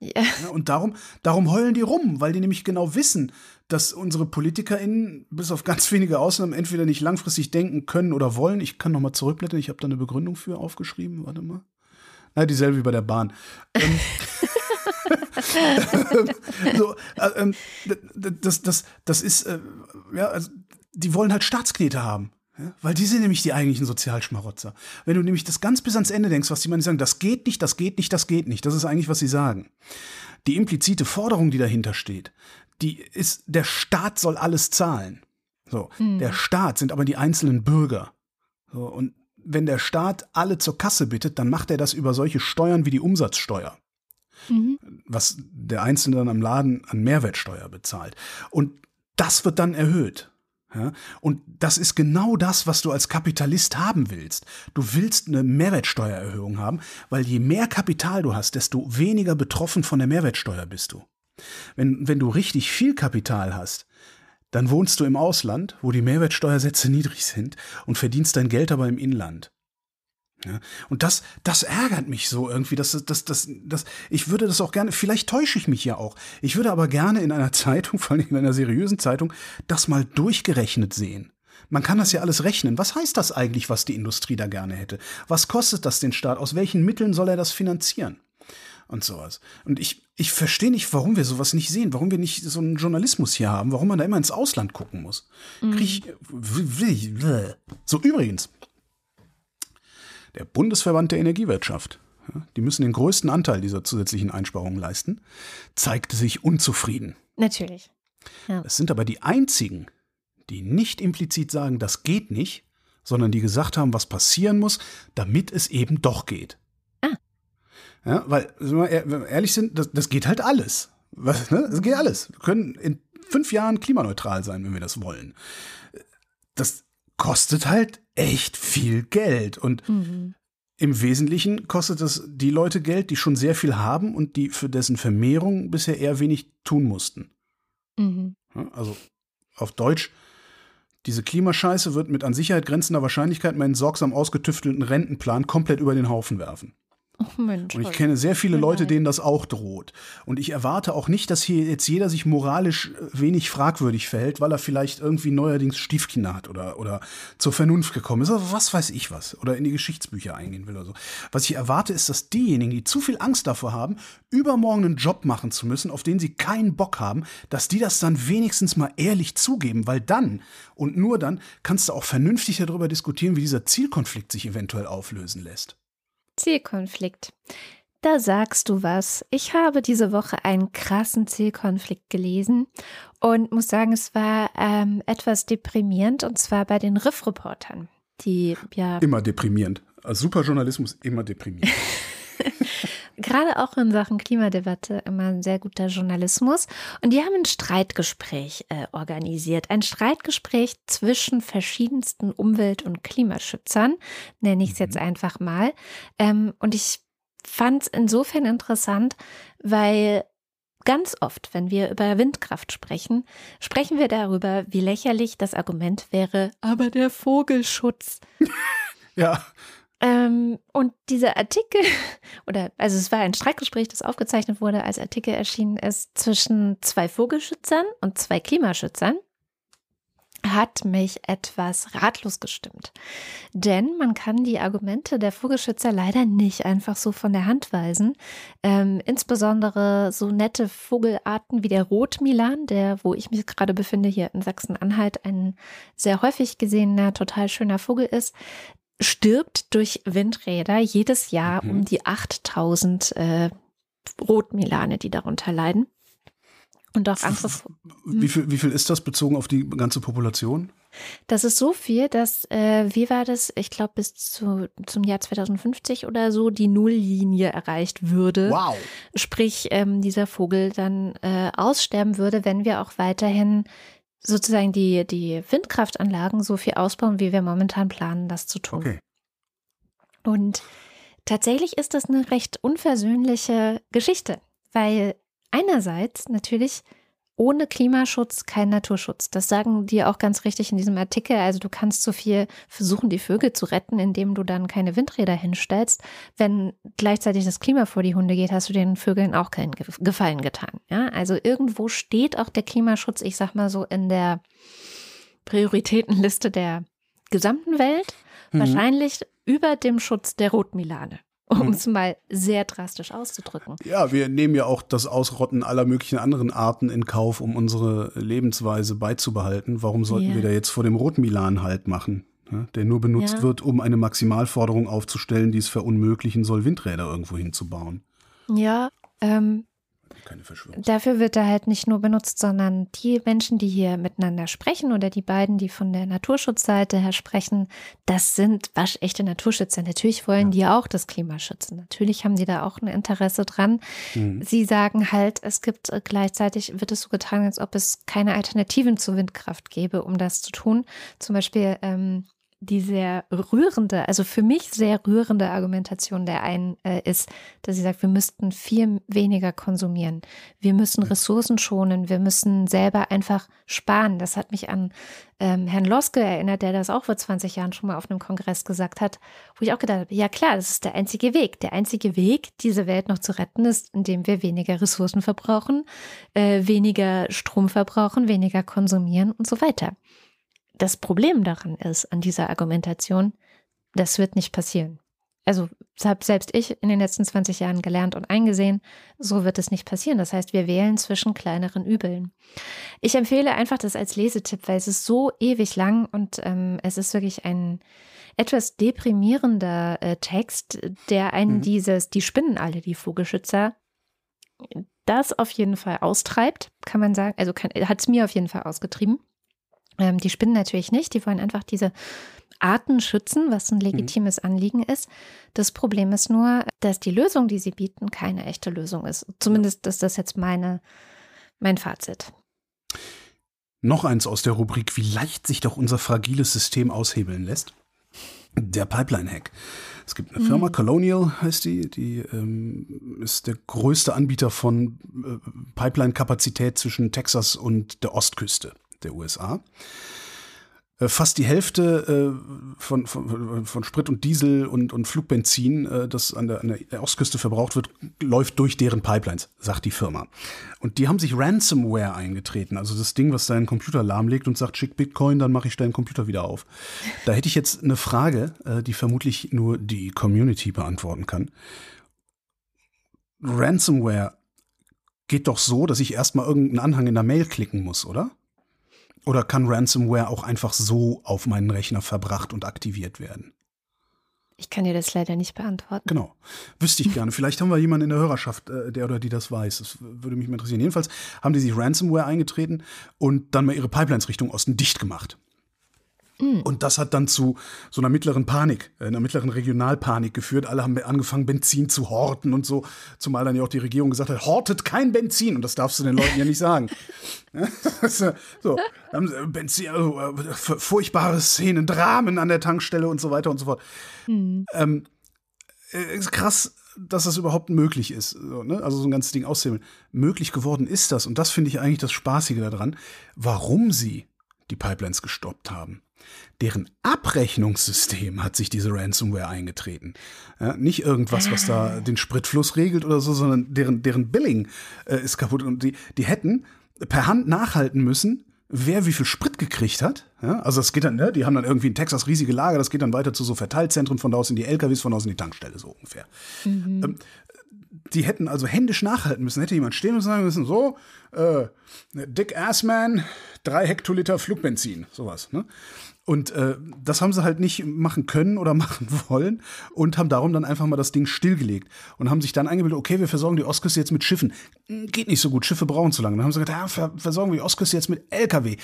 Ja. ja. und darum, darum heulen die rum, weil die nämlich genau wissen, dass unsere PolitikerInnen bis auf ganz wenige Ausnahmen entweder nicht langfristig denken können oder wollen. Ich kann nochmal zurückblättern, ich habe da eine Begründung für aufgeschrieben, warte mal. Na, dieselbe wie bei der Bahn. Ähm, so, äh, ähm, das, das, das ist, äh, ja, also, die wollen halt Staatsknete haben. Ja, weil die sind nämlich die eigentlichen Sozialschmarotzer. Wenn du nämlich das ganz bis ans Ende denkst, was die meinen, sagen, das geht nicht, das geht nicht, das geht nicht, das ist eigentlich, was sie sagen. Die implizite Forderung, die dahinter steht, die ist, der Staat soll alles zahlen. So, hm. der Staat sind aber die einzelnen Bürger. So, und wenn der Staat alle zur Kasse bittet, dann macht er das über solche Steuern wie die Umsatzsteuer. Mhm. Was der Einzelne dann am Laden an Mehrwertsteuer bezahlt. Und das wird dann erhöht. Ja? Und das ist genau das, was du als Kapitalist haben willst. Du willst eine Mehrwertsteuererhöhung haben, weil je mehr Kapital du hast, desto weniger betroffen von der Mehrwertsteuer bist du. Wenn, wenn du richtig viel Kapital hast, dann wohnst du im Ausland, wo die Mehrwertsteuersätze niedrig sind und verdienst dein Geld aber im Inland. Ja, und das, das ärgert mich so irgendwie. Das, das, das, das, ich würde das auch gerne, vielleicht täusche ich mich ja auch. Ich würde aber gerne in einer Zeitung, vor allem in einer seriösen Zeitung, das mal durchgerechnet sehen. Man kann das ja alles rechnen. Was heißt das eigentlich, was die Industrie da gerne hätte? Was kostet das den Staat? Aus welchen Mitteln soll er das finanzieren? Und sowas. Und ich, ich verstehe nicht, warum wir sowas nicht sehen, warum wir nicht so einen Journalismus hier haben, warum man da immer ins Ausland gucken muss. Mhm. Ich, so, übrigens, der Bundesverband der Energiewirtschaft, die müssen den größten Anteil dieser zusätzlichen Einsparungen leisten, zeigte sich unzufrieden. Natürlich. Ja. Es sind aber die einzigen, die nicht implizit sagen, das geht nicht, sondern die gesagt haben, was passieren muss, damit es eben doch geht. Ja, weil, wenn wir ehrlich sind, das, das geht halt alles. Was, ne? Das geht alles. Wir können in fünf Jahren klimaneutral sein, wenn wir das wollen. Das kostet halt echt viel Geld. Und mhm. im Wesentlichen kostet es die Leute Geld, die schon sehr viel haben und die für dessen Vermehrung bisher eher wenig tun mussten. Mhm. Also auf Deutsch, diese Klimascheiße wird mit an Sicherheit grenzender Wahrscheinlichkeit meinen sorgsam ausgetüftelten Rentenplan komplett über den Haufen werfen. Oh Mensch, und ich kenne sehr viele Leute, denen das auch droht. Und ich erwarte auch nicht, dass hier jetzt jeder sich moralisch äh, wenig fragwürdig verhält, weil er vielleicht irgendwie neuerdings Stiefkinder hat oder, oder zur Vernunft gekommen ist. Oder was weiß ich was. Oder in die Geschichtsbücher eingehen will oder so. Was ich erwarte, ist, dass diejenigen, die zu viel Angst davor haben, übermorgen einen Job machen zu müssen, auf den sie keinen Bock haben, dass die das dann wenigstens mal ehrlich zugeben, weil dann und nur dann kannst du auch vernünftig darüber diskutieren, wie dieser Zielkonflikt sich eventuell auflösen lässt. Zielkonflikt. Da sagst du was. Ich habe diese Woche einen krassen Zielkonflikt gelesen und muss sagen, es war ähm, etwas deprimierend und zwar bei den Riff-Reportern, die ja. Immer deprimierend. Als Superjournalismus immer deprimierend. gerade auch in Sachen Klimadebatte immer ein sehr guter Journalismus. Und die haben ein Streitgespräch äh, organisiert. Ein Streitgespräch zwischen verschiedensten Umwelt- und Klimaschützern, nenne ich es jetzt mhm. einfach mal. Ähm, und ich fand es insofern interessant, weil Ganz oft, wenn wir über Windkraft sprechen, sprechen wir darüber, wie lächerlich das Argument wäre, aber der Vogelschutz. ja. Ähm, und dieser Artikel, oder also es war ein Streitgespräch, das aufgezeichnet wurde, als Artikel erschienen ist, zwischen zwei Vogelschützern und zwei Klimaschützern, hat mich etwas ratlos gestimmt. Denn man kann die Argumente der Vogelschützer leider nicht einfach so von der Hand weisen. Ähm, insbesondere so nette Vogelarten wie der Rotmilan, der, wo ich mich gerade befinde, hier in Sachsen-Anhalt, ein sehr häufig gesehener, total schöner Vogel ist, stirbt durch Windräder jedes Jahr mhm. um die 8000 äh, Rotmilane, die darunter leiden. Und auch. Wie viel, wie viel ist das bezogen auf die ganze Population? Das ist so viel, dass, äh, wie war das, ich glaube, bis zu, zum Jahr 2050 oder so die Nulllinie erreicht würde. Wow. Sprich, ähm, dieser Vogel dann äh, aussterben würde, wenn wir auch weiterhin sozusagen die, die Windkraftanlagen so viel ausbauen, wie wir momentan planen, das zu tun. Okay. Und tatsächlich ist das eine recht unversöhnliche Geschichte, weil einerseits natürlich ohne Klimaschutz kein Naturschutz. Das sagen die auch ganz richtig in diesem Artikel. Also du kannst so viel versuchen, die Vögel zu retten, indem du dann keine Windräder hinstellst. Wenn gleichzeitig das Klima vor die Hunde geht, hast du den Vögeln auch keinen Gefallen getan. Ja, also irgendwo steht auch der Klimaschutz, ich sag mal so, in der Prioritätenliste der gesamten Welt. Mhm. Wahrscheinlich über dem Schutz der Rotmilane um hm. es mal sehr drastisch auszudrücken. Ja, wir nehmen ja auch das Ausrotten aller möglichen anderen Arten in Kauf, um unsere Lebensweise beizubehalten. Warum sollten yeah. wir da jetzt vor dem Rotmilan halt machen? Ja, der nur benutzt ja. wird, um eine Maximalforderung aufzustellen, die es verunmöglichen soll, Windräder irgendwo hinzubauen. Ja, ähm, keine Verschwörung. Dafür wird er halt nicht nur benutzt, sondern die Menschen, die hier miteinander sprechen oder die beiden, die von der Naturschutzseite her sprechen, das sind waschechte Naturschützer. Natürlich wollen ja. die auch das Klima schützen. Natürlich haben die da auch ein Interesse dran. Mhm. Sie sagen halt, es gibt äh, gleichzeitig, wird es so getan, als ob es keine Alternativen zur Windkraft gäbe, um das zu tun. Zum Beispiel ähm, die sehr rührende, also für mich sehr rührende Argumentation der einen äh, ist, dass sie sagt, wir müssten viel weniger konsumieren. Wir müssen Ressourcen schonen. Wir müssen selber einfach sparen. Das hat mich an ähm, Herrn Loske erinnert, der das auch vor 20 Jahren schon mal auf einem Kongress gesagt hat, wo ich auch gedacht habe, ja klar, das ist der einzige Weg. Der einzige Weg, diese Welt noch zu retten, ist, indem wir weniger Ressourcen verbrauchen, äh, weniger Strom verbrauchen, weniger konsumieren und so weiter. Das Problem daran ist, an dieser Argumentation, das wird nicht passieren. Also habe selbst ich in den letzten 20 Jahren gelernt und eingesehen, so wird es nicht passieren. Das heißt, wir wählen zwischen kleineren Übeln. Ich empfehle einfach das als Lesetipp, weil es ist so ewig lang und ähm, es ist wirklich ein etwas deprimierender äh, Text, der einen mhm. dieses, die spinnen alle, die Vogelschützer, das auf jeden Fall austreibt, kann man sagen. Also hat es mir auf jeden Fall ausgetrieben. Ähm, die spinnen natürlich nicht, die wollen einfach diese Arten schützen, was ein legitimes mhm. Anliegen ist. Das Problem ist nur, dass die Lösung, die sie bieten, keine echte Lösung ist. Zumindest ist das jetzt meine, mein Fazit. Noch eins aus der Rubrik, wie leicht sich doch unser fragiles System aushebeln lässt. Der Pipeline-Hack. Es gibt eine Firma, mhm. Colonial heißt die, die ähm, ist der größte Anbieter von äh, Pipeline-Kapazität zwischen Texas und der Ostküste der USA. Äh, fast die Hälfte äh, von, von, von Sprit und Diesel und, und Flugbenzin, äh, das an der, an der Ostküste verbraucht wird, läuft durch deren Pipelines, sagt die Firma. Und die haben sich Ransomware eingetreten, also das Ding, was deinen Computer lahmlegt und sagt, schick Bitcoin, dann mache ich deinen Computer wieder auf. Da hätte ich jetzt eine Frage, die vermutlich nur die Community beantworten kann. Ransomware geht doch so, dass ich erstmal irgendeinen Anhang in der Mail klicken muss, oder? Oder kann Ransomware auch einfach so auf meinen Rechner verbracht und aktiviert werden? Ich kann dir das leider nicht beantworten. Genau. Wüsste ich gerne. Vielleicht haben wir jemanden in der Hörerschaft, äh, der oder die das weiß. Das würde mich mal interessieren. Jedenfalls haben die sich Ransomware eingetreten und dann mal ihre Pipelines Richtung Osten dicht gemacht. Mhm. Und das hat dann zu so einer mittleren Panik, äh, einer mittleren Regionalpanik geführt. Alle haben angefangen, Benzin zu horten und so. Zumal dann ja auch die Regierung gesagt hat, hortet kein Benzin. Und das darfst du den Leuten ja nicht sagen. so, Benzin, also, äh, furchtbare Szenen, Dramen an der Tankstelle und so weiter und so fort. Mhm. Ähm, äh, krass, dass das überhaupt möglich ist. So, ne? Also so ein ganzes Ding auszählen. Möglich geworden ist das. Und das finde ich eigentlich das Spaßige daran. Warum sie die Pipelines gestoppt haben deren Abrechnungssystem hat sich diese Ransomware eingetreten. Ja, nicht irgendwas, was da ah. den Spritfluss regelt oder so, sondern deren, deren Billing äh, ist kaputt. Und die, die hätten per Hand nachhalten müssen, wer wie viel Sprit gekriegt hat. Ja, also das geht dann, ne, die haben dann irgendwie in Texas riesige Lager, das geht dann weiter zu so Verteilzentren, von da aus in die LKWs, von da aus in die Tankstelle, so ungefähr. Mhm. Ähm, die hätten also händisch nachhalten müssen. Hätte jemand stehen und sagen müssen, so, äh, Dick Assman, drei Hektoliter Flugbenzin, sowas. Ne? Und äh, das haben sie halt nicht machen können oder machen wollen und haben darum dann einfach mal das Ding stillgelegt und haben sich dann eingebildet, okay, wir versorgen die Ostküste jetzt mit Schiffen. Geht nicht so gut, Schiffe brauchen zu lange. Dann haben sie gesagt, ja, versorgen wir die Ostküste jetzt mit LKW.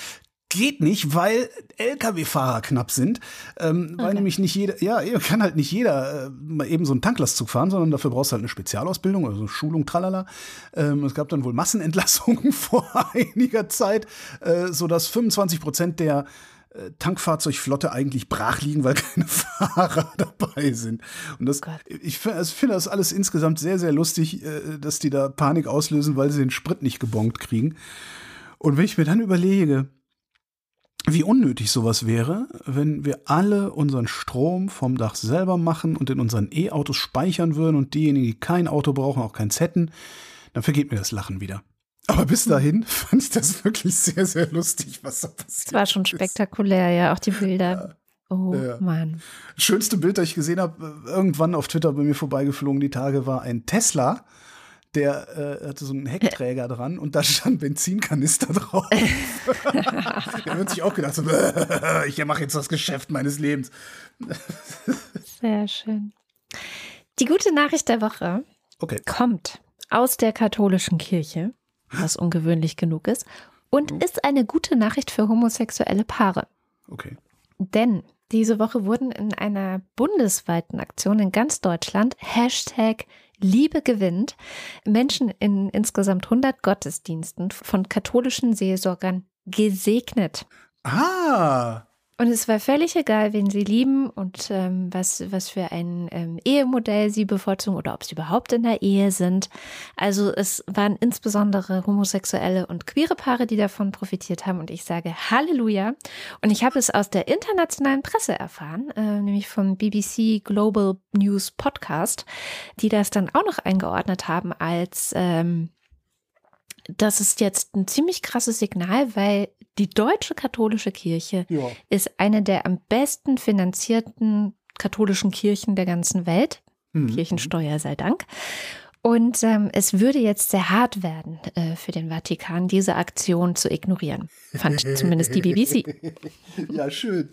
Geht nicht, weil Lkw-Fahrer knapp sind, ähm, weil nämlich nicht jeder, ja, kann halt nicht jeder äh, mal eben so einen Tanklastzug fahren, sondern dafür brauchst du halt eine Spezialausbildung, also Schulung, tralala. Ähm, es gab dann wohl Massenentlassungen vor einiger Zeit, äh, so dass 25 Prozent der äh, Tankfahrzeugflotte eigentlich brach liegen, weil keine Fahrer dabei sind. Und das, oh ich also finde das alles insgesamt sehr, sehr lustig, äh, dass die da Panik auslösen, weil sie den Sprit nicht gebongt kriegen. Und wenn ich mir dann überlege, wie unnötig sowas wäre, wenn wir alle unseren Strom vom Dach selber machen und in unseren E-Autos speichern würden und diejenigen, die kein Auto brauchen, auch keins hätten, dann vergeht mir das Lachen wieder. Aber bis dahin fand ich das wirklich sehr, sehr lustig, was da passiert. Es war schon spektakulär, ja, auch die Bilder. Oh ja. Mann. Schönste Bild, das ich gesehen habe, irgendwann auf Twitter bei mir vorbeigeflogen, die Tage, war ein Tesla, der äh, hatte so einen Heckträger dran und da stand Benzinkanister drauf. der wird sich auch gedacht, so, ich mache jetzt das Geschäft meines Lebens. Sehr schön. Die gute Nachricht der Woche okay. kommt aus der katholischen Kirche, was ungewöhnlich genug ist, und mhm. ist eine gute Nachricht für homosexuelle Paare. Okay. Denn diese Woche wurden in einer bundesweiten Aktion in ganz Deutschland Hashtag Liebe gewinnt Menschen in insgesamt 100 Gottesdiensten von katholischen Seelsorgern gesegnet. Ah, und es war völlig egal, wen sie lieben und ähm, was, was für ein ähm, Ehemodell sie bevorzugen oder ob sie überhaupt in der Ehe sind. Also es waren insbesondere homosexuelle und queere Paare, die davon profitiert haben. Und ich sage Halleluja. Und ich habe es aus der internationalen Presse erfahren, äh, nämlich vom BBC Global News Podcast, die das dann auch noch eingeordnet haben als ähm, das ist jetzt ein ziemlich krasses Signal, weil die deutsche katholische Kirche ja. ist eine der am besten finanzierten katholischen Kirchen der ganzen Welt. Mhm. Kirchensteuer sei Dank. Und ähm, es würde jetzt sehr hart werden äh, für den Vatikan, diese Aktion zu ignorieren. Fand zumindest die BBC. ja, schön.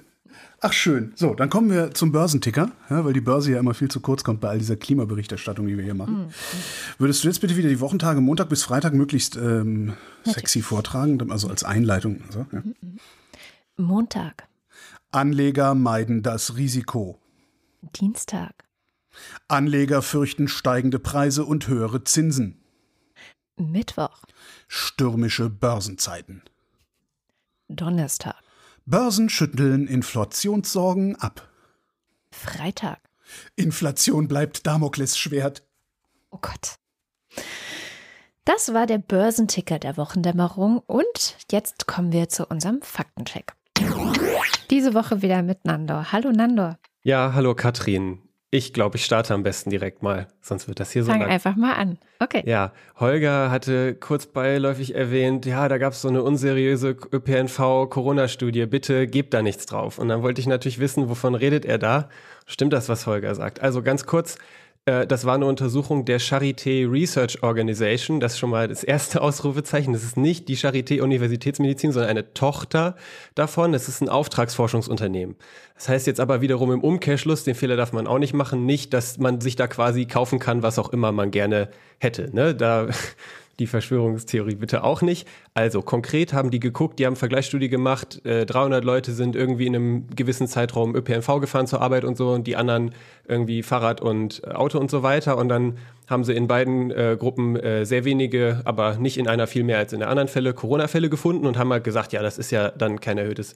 Ach schön. So, dann kommen wir zum Börsenticker, ja, weil die Börse ja immer viel zu kurz kommt bei all dieser Klimaberichterstattung, die wir hier machen. Mhm. Würdest du jetzt bitte wieder die Wochentage Montag bis Freitag möglichst ähm, sexy vortragen, also als Einleitung? Also, ja. Montag. Anleger meiden das Risiko. Dienstag. Anleger fürchten steigende Preise und höhere Zinsen. Mittwoch. Stürmische Börsenzeiten. Donnerstag. Börsen schütteln Inflationssorgen ab. Freitag. Inflation bleibt Damoklesschwert. Oh Gott. Das war der Börsenticker der Wochendämmerung und jetzt kommen wir zu unserem Faktencheck. Diese Woche wieder mit Nandor. Hallo Nandor. Ja, hallo Katrin. Ich glaube, ich starte am besten direkt mal, sonst wird das hier so Fang lang. einfach mal an. Okay. Ja, Holger hatte kurz beiläufig erwähnt, ja, da gab es so eine unseriöse ÖPNV-Corona-Studie, bitte gebt da nichts drauf. Und dann wollte ich natürlich wissen, wovon redet er da? Stimmt das, was Holger sagt? Also ganz kurz, äh, das war eine Untersuchung der Charité Research Organization. Das ist schon mal das erste Ausrufezeichen. Das ist nicht die Charité Universitätsmedizin, sondern eine Tochter davon. Das ist ein Auftragsforschungsunternehmen. Das heißt jetzt aber wiederum im Umkehrschluss, den Fehler darf man auch nicht machen, nicht, dass man sich da quasi kaufen kann, was auch immer man gerne hätte. Ne? Da die Verschwörungstheorie bitte auch nicht. Also konkret haben die geguckt, die haben Vergleichsstudie gemacht, äh, 300 Leute sind irgendwie in einem gewissen Zeitraum ÖPNV gefahren zur Arbeit und so und die anderen irgendwie Fahrrad und äh, Auto und so weiter und dann haben sie in beiden äh, Gruppen äh, sehr wenige, aber nicht in einer viel mehr als in der anderen Fälle Corona-Fälle gefunden und haben halt gesagt, ja, das ist ja dann kein erhöhtes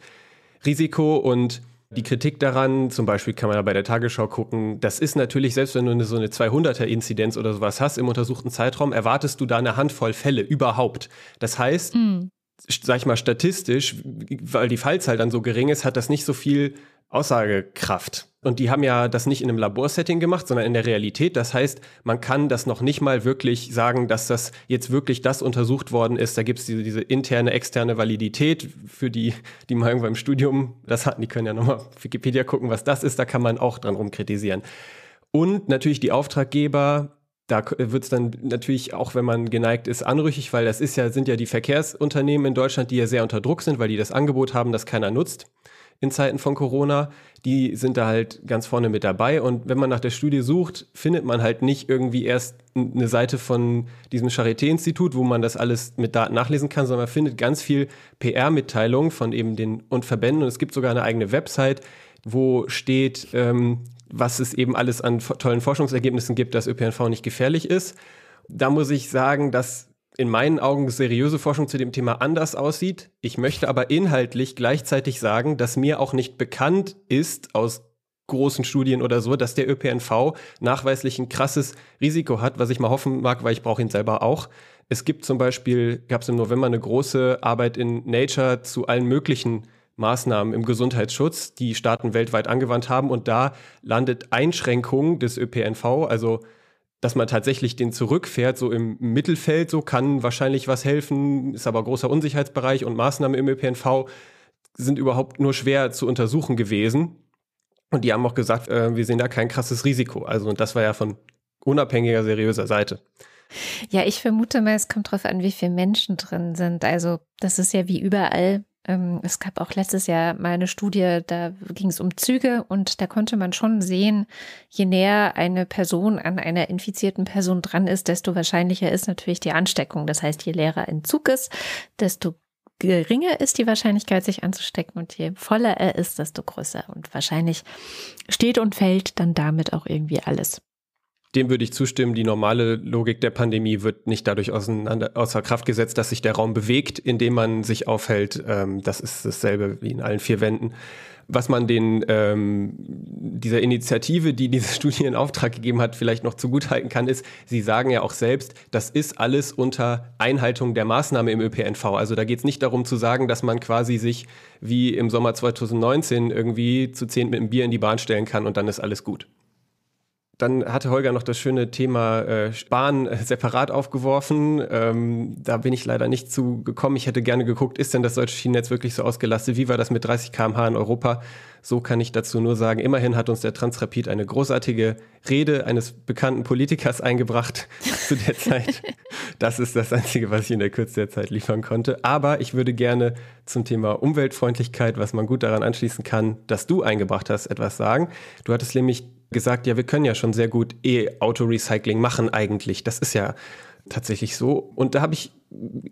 Risiko und die Kritik daran, zum Beispiel kann man ja bei der Tagesschau gucken, das ist natürlich, selbst wenn du eine, so eine 200er-Inzidenz oder sowas hast im untersuchten Zeitraum, erwartest du da eine Handvoll Fälle überhaupt. Das heißt, mhm. sag ich mal, statistisch, weil die Fallzahl dann so gering ist, hat das nicht so viel Aussagekraft. Und die haben ja das nicht in einem Laborsetting gemacht, sondern in der Realität. Das heißt, man kann das noch nicht mal wirklich sagen, dass das jetzt wirklich das untersucht worden ist. Da gibt es diese, diese, interne, externe Validität für die, die mal irgendwann im Studium das hatten. Die können ja nochmal Wikipedia gucken, was das ist. Da kann man auch dran rumkritisieren. Und natürlich die Auftraggeber, da wird es dann natürlich auch, wenn man geneigt ist, anrüchig, weil das ist ja, sind ja die Verkehrsunternehmen in Deutschland, die ja sehr unter Druck sind, weil die das Angebot haben, das keiner nutzt in Zeiten von Corona. Die sind da halt ganz vorne mit dabei. Und wenn man nach der Studie sucht, findet man halt nicht irgendwie erst eine Seite von diesem Charité-Institut, wo man das alles mit Daten nachlesen kann, sondern man findet ganz viel PR-Mitteilungen von eben den und Verbänden. Und es gibt sogar eine eigene Website, wo steht, ähm, was es eben alles an tollen Forschungsergebnissen gibt, dass ÖPNV nicht gefährlich ist. Da muss ich sagen, dass in meinen Augen seriöse Forschung zu dem Thema anders aussieht. Ich möchte aber inhaltlich gleichzeitig sagen, dass mir auch nicht bekannt ist aus großen Studien oder so, dass der ÖPNV nachweislich ein krasses Risiko hat, was ich mal hoffen mag, weil ich brauche ihn selber auch. Es gibt zum Beispiel, gab es im November eine große Arbeit in Nature zu allen möglichen Maßnahmen im Gesundheitsschutz, die Staaten weltweit angewandt haben. Und da landet Einschränkung des ÖPNV, also dass man tatsächlich den zurückfährt, so im Mittelfeld, so kann wahrscheinlich was helfen, ist aber großer Unsicherheitsbereich und Maßnahmen im ÖPNV sind überhaupt nur schwer zu untersuchen gewesen. Und die haben auch gesagt, äh, wir sehen da kein krasses Risiko. Also, und das war ja von unabhängiger, seriöser Seite. Ja, ich vermute mal, es kommt darauf an, wie viele Menschen drin sind. Also, das ist ja wie überall es gab auch letztes Jahr mal eine Studie, da ging es um Züge und da konnte man schon sehen, je näher eine Person an einer infizierten Person dran ist, desto wahrscheinlicher ist natürlich die Ansteckung. Das heißt, je leerer ein Zug ist, desto geringer ist die Wahrscheinlichkeit, sich anzustecken und je voller er ist, desto größer. Und wahrscheinlich steht und fällt dann damit auch irgendwie alles. Dem würde ich zustimmen. Die normale Logik der Pandemie wird nicht dadurch auseinander, außer Kraft gesetzt, dass sich der Raum bewegt, in dem man sich aufhält. Ähm, das ist dasselbe wie in allen vier Wänden. Was man den ähm, dieser Initiative, die diese Studie in Auftrag gegeben hat, vielleicht noch zugutehalten kann, ist, sie sagen ja auch selbst, das ist alles unter Einhaltung der Maßnahme im ÖPNV. Also da geht es nicht darum zu sagen, dass man quasi sich wie im Sommer 2019 irgendwie zu zehn mit einem Bier in die Bahn stellen kann und dann ist alles gut. Dann hatte Holger noch das schöne Thema äh, Sparen äh, separat aufgeworfen. Ähm, da bin ich leider nicht zu gekommen. Ich hätte gerne geguckt, ist denn das deutsche Schienennetz wirklich so ausgelastet? Wie war das mit 30 km/h in Europa? So kann ich dazu nur sagen. Immerhin hat uns der Transrapid eine großartige Rede eines bekannten Politikers eingebracht zu der Zeit. Das ist das Einzige, was ich in der Kürze der Zeit liefern konnte. Aber ich würde gerne zum Thema Umweltfreundlichkeit, was man gut daran anschließen kann, dass du eingebracht hast, etwas sagen. Du hattest nämlich gesagt, ja, wir können ja schon sehr gut E-Auto-Recycling machen eigentlich. Das ist ja tatsächlich so. Und da habe ich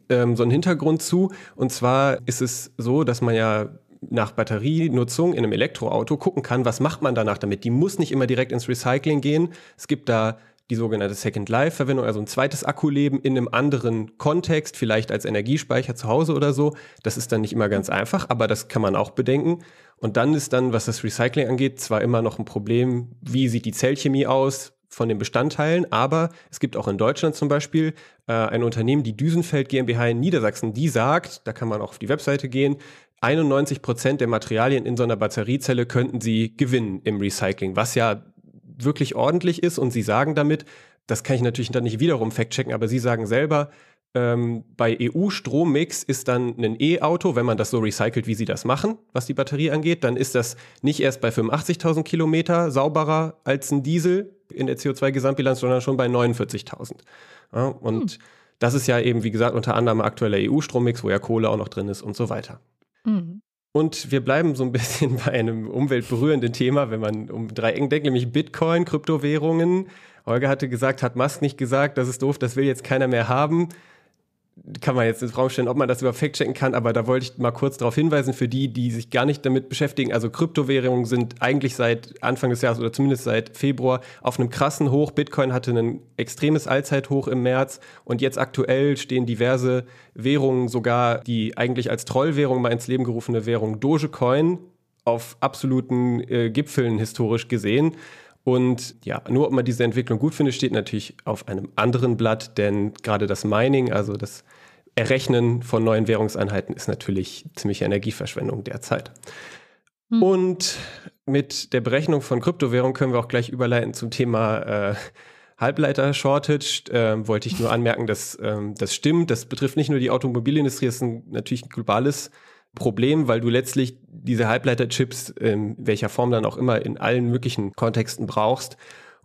ähm, so einen Hintergrund zu. Und zwar ist es so, dass man ja nach Batterienutzung in einem Elektroauto gucken kann, was macht man danach damit. Die muss nicht immer direkt ins Recycling gehen. Es gibt da die sogenannte Second Life-Verwendung, also ein zweites Akkuleben in einem anderen Kontext, vielleicht als Energiespeicher zu Hause oder so. Das ist dann nicht immer ganz einfach, aber das kann man auch bedenken. Und dann ist dann, was das Recycling angeht, zwar immer noch ein Problem, wie sieht die Zellchemie aus von den Bestandteilen, aber es gibt auch in Deutschland zum Beispiel äh, ein Unternehmen, die Düsenfeld GmbH in Niedersachsen, die sagt, da kann man auch auf die Webseite gehen, 91 Prozent der Materialien in so einer Batteriezelle könnten sie gewinnen im Recycling, was ja wirklich ordentlich ist. Und sie sagen damit, das kann ich natürlich dann nicht wiederum fact-checken, aber sie sagen selber, ähm, bei EU-Strommix ist dann ein E-Auto, wenn man das so recycelt, wie sie das machen, was die Batterie angeht, dann ist das nicht erst bei 85.000 Kilometer sauberer als ein Diesel in der CO2-Gesamtbilanz, sondern schon bei 49.000. Ja, und hm. das ist ja eben, wie gesagt, unter anderem aktueller EU-Strommix, wo ja Kohle auch noch drin ist und so weiter. Hm. Und wir bleiben so ein bisschen bei einem umweltberührenden Thema, wenn man um drei Ecken denkt, nämlich Bitcoin, Kryptowährungen. Holger hatte gesagt, hat Musk nicht gesagt, das ist doof, das will jetzt keiner mehr haben kann man jetzt ins Raum stellen, ob man das über fact-checken kann, aber da wollte ich mal kurz darauf hinweisen, für die, die sich gar nicht damit beschäftigen. Also Kryptowährungen sind eigentlich seit Anfang des Jahres oder zumindest seit Februar auf einem krassen Hoch. Bitcoin hatte ein extremes Allzeithoch im März und jetzt aktuell stehen diverse Währungen, sogar die eigentlich als Trollwährung mal ins Leben gerufene Währung Dogecoin auf absoluten äh, Gipfeln historisch gesehen. Und ja, nur ob man diese Entwicklung gut findet, steht natürlich auf einem anderen Blatt, denn gerade das Mining, also das Errechnen von neuen Währungseinheiten, ist natürlich ziemliche Energieverschwendung derzeit. Hm. Und mit der Berechnung von Kryptowährung können wir auch gleich überleiten zum Thema äh, Halbleiter-Shortage. Äh, wollte ich nur anmerken, dass ähm, das stimmt. Das betrifft nicht nur die Automobilindustrie, das ist ein, natürlich ein globales Problem, weil du letztlich diese Halbleiterchips, in welcher Form dann auch immer, in allen möglichen Kontexten brauchst.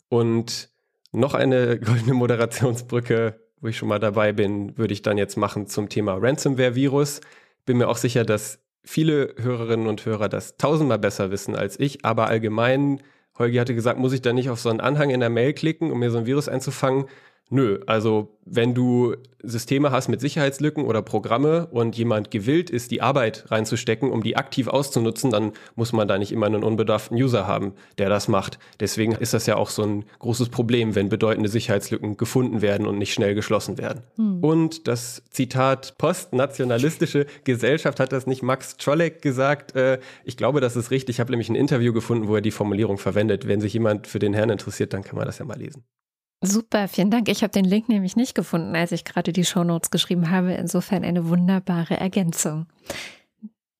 Und noch eine goldene Moderationsbrücke, wo ich schon mal dabei bin, würde ich dann jetzt machen zum Thema Ransomware-Virus. Bin mir auch sicher, dass viele Hörerinnen und Hörer das tausendmal besser wissen als ich, aber allgemein, Holgi hatte gesagt, muss ich da nicht auf so einen Anhang in der Mail klicken, um mir so ein Virus einzufangen? Nö, also wenn du Systeme hast mit Sicherheitslücken oder Programme und jemand gewillt ist, die Arbeit reinzustecken, um die aktiv auszunutzen, dann muss man da nicht immer einen unbedarften User haben, der das macht. Deswegen ist das ja auch so ein großes Problem, wenn bedeutende Sicherheitslücken gefunden werden und nicht schnell geschlossen werden. Hm. Und das Zitat postnationalistische Gesellschaft hat das nicht Max Czolek gesagt. Äh, ich glaube, das ist richtig. Ich habe nämlich ein Interview gefunden, wo er die Formulierung verwendet. Wenn sich jemand für den Herrn interessiert, dann kann man das ja mal lesen. Super, vielen Dank. Ich habe den Link nämlich nicht gefunden, als ich gerade die Shownotes geschrieben habe. Insofern eine wunderbare Ergänzung.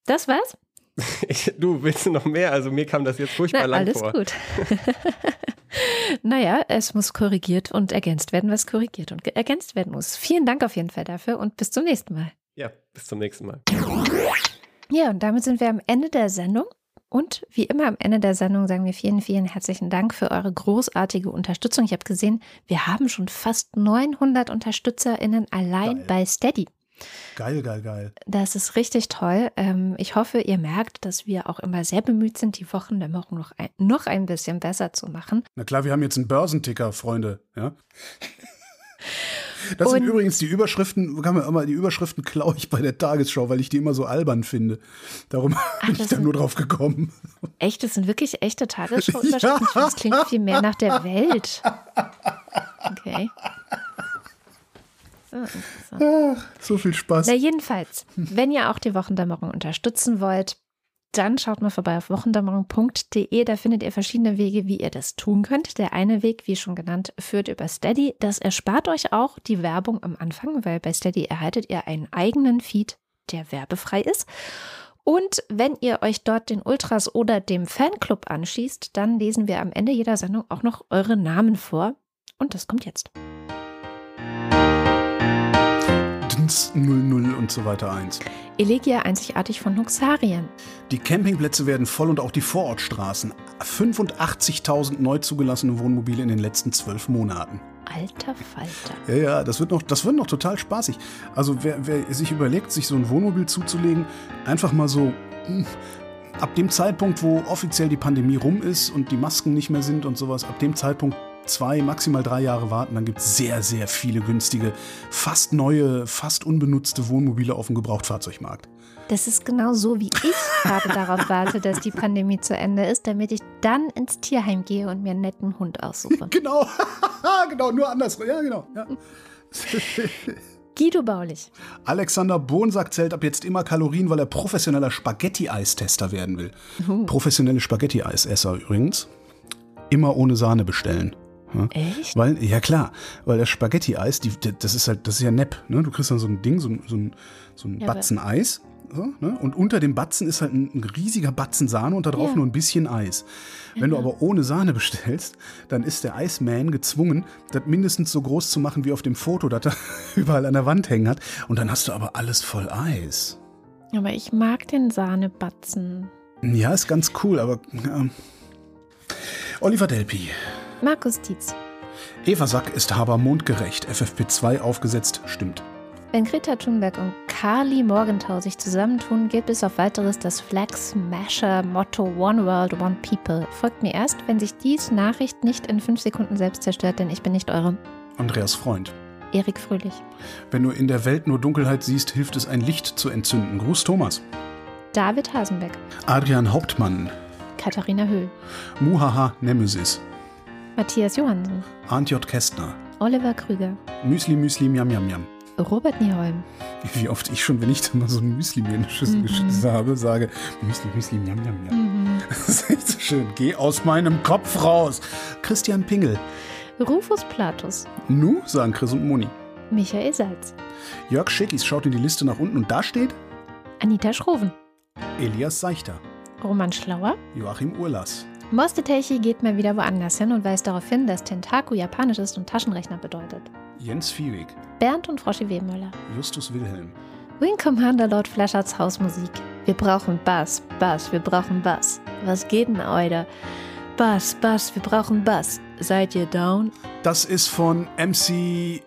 Das war's? Ich, du willst noch mehr? Also mir kam das jetzt furchtbar Na, lang alles vor. Alles gut. naja, es muss korrigiert und ergänzt werden, was korrigiert und ergänzt werden muss. Vielen Dank auf jeden Fall dafür und bis zum nächsten Mal. Ja, bis zum nächsten Mal. Ja, und damit sind wir am Ende der Sendung. Und wie immer am Ende der Sendung sagen wir vielen, vielen herzlichen Dank für eure großartige Unterstützung. Ich habe gesehen, wir haben schon fast 900 UnterstützerInnen allein geil. bei Steady. Geil, geil, geil. Das ist richtig toll. Ähm, ich hoffe, ihr merkt, dass wir auch immer sehr bemüht sind, die Wochendämmerung noch ein, noch ein bisschen besser zu machen. Na klar, wir haben jetzt einen Börsenticker, Freunde. Ja. Das und sind übrigens die Überschriften, kann man immer, die Überschriften klaue ich bei der Tagesschau, weil ich die immer so albern finde. Darum Ach, bin ich da nur drauf gekommen. Echt, das sind wirklich echte Tagesschau-Überschriften. Ja. Das klingt viel mehr nach der Welt. Okay. So, Ach, so viel Spaß. Na, jedenfalls, wenn ihr auch die Wochendämmerung unterstützen wollt, dann schaut mal vorbei auf wochendämmerung.de. Da findet ihr verschiedene Wege, wie ihr das tun könnt. Der eine Weg, wie schon genannt, führt über Steady. Das erspart euch auch die Werbung am Anfang, weil bei Steady erhaltet ihr einen eigenen Feed, der werbefrei ist. Und wenn ihr euch dort den Ultras oder dem Fanclub anschließt, dann lesen wir am Ende jeder Sendung auch noch eure Namen vor. Und das kommt jetzt. 00 und so weiter 1. Elegia einzigartig von Huxarien. Die Campingplätze werden voll und auch die Vorortstraßen. 85.000 neu zugelassene Wohnmobile in den letzten zwölf Monaten. Alter Falter. Ja, ja, das wird noch, das wird noch total spaßig. Also wer, wer sich überlegt, sich so ein Wohnmobil zuzulegen, einfach mal so hm, ab dem Zeitpunkt, wo offiziell die Pandemie rum ist und die Masken nicht mehr sind und sowas, ab dem Zeitpunkt zwei, maximal drei Jahre warten, dann gibt es sehr, sehr viele günstige, fast neue, fast unbenutzte Wohnmobile auf dem Gebrauchtfahrzeugmarkt. Das ist genau so, wie ich gerade darauf warte, dass die Pandemie zu Ende ist, damit ich dann ins Tierheim gehe und mir einen netten Hund aussuche. Genau, genau, nur andersrum. Ja, genau. Ja. Guido Baulich. Alexander Bohnsack zählt ab jetzt immer Kalorien, weil er professioneller Spaghetti-Eistester werden will. Uh. Professionelle Spaghetti-Eisesser übrigens. Immer ohne Sahne bestellen. Ja? Echt? Weil, ja klar, weil das Spaghetti-Eis, das ist halt, das ist ja nepp, ne? Du kriegst dann so ein Ding, so, so ein, so ein ja, Batzen Eis. So, ne? Und unter dem Batzen ist halt ein, ein riesiger Batzen Sahne und da drauf ja. nur ein bisschen Eis. Wenn du aber ohne Sahne bestellst, dann ist der Eisman gezwungen, das mindestens so groß zu machen wie auf dem Foto, das er überall an der Wand hängen hat. Und dann hast du aber alles voll Eis. Aber ich mag den Sahnebatzen. Ja, ist ganz cool, aber. Ja. Oliver Delpi. Markus Dietz. Eva Sack ist Haber mondgerecht. FFP2 aufgesetzt, stimmt. Wenn Greta Thunberg und Carly Morgenthau sich zusammentun, gibt es auf weiteres das Flag Smasher Motto One World, One People. Folgt mir erst, wenn sich dies Nachricht nicht in fünf Sekunden selbst zerstört, denn ich bin nicht eure. Andreas Freund. Erik Fröhlich. Wenn du in der Welt nur Dunkelheit siehst, hilft es, ein Licht zu entzünden. Gruß Thomas. David Hasenbeck. Adrian Hauptmann. Katharina Höhl. Muhaha Nemesis. Matthias Johansen. Arndt J. Kästner. Oliver Krüger. Müsli Müsli Miam Miam Miam. Robert Nieholm. Wie oft ich schon, wenn ich dann mal so ein Müsli mir in Schüssel mhm. habe, sage, Müsli, Müsli, Miam, Miam, Miam. Mhm. Das ist echt so schön. Geh aus meinem Kopf raus. Christian Pingel. Rufus Platus. Nu, sagen Chris und Moni. Michael Salz. Jörg Schickis schaut in die Liste nach unten und da steht Anita Schroven. Elias Seichter. Roman Schlauer. Joachim Urlas. Mosteteichi geht mal wieder woanders hin und weist darauf hin, dass Tentaku japanisch ist und Taschenrechner bedeutet. Jens Viehweg. Bernd und Froschi Wehmöller. Justus Wilhelm. Wing Commander Lord Fleschards Hausmusik. Wir brauchen Bass, Bass, wir brauchen Bass. Was geht denn, Euder? Bass, Bass, wir brauchen Bass. Seid ihr down? Das ist von MC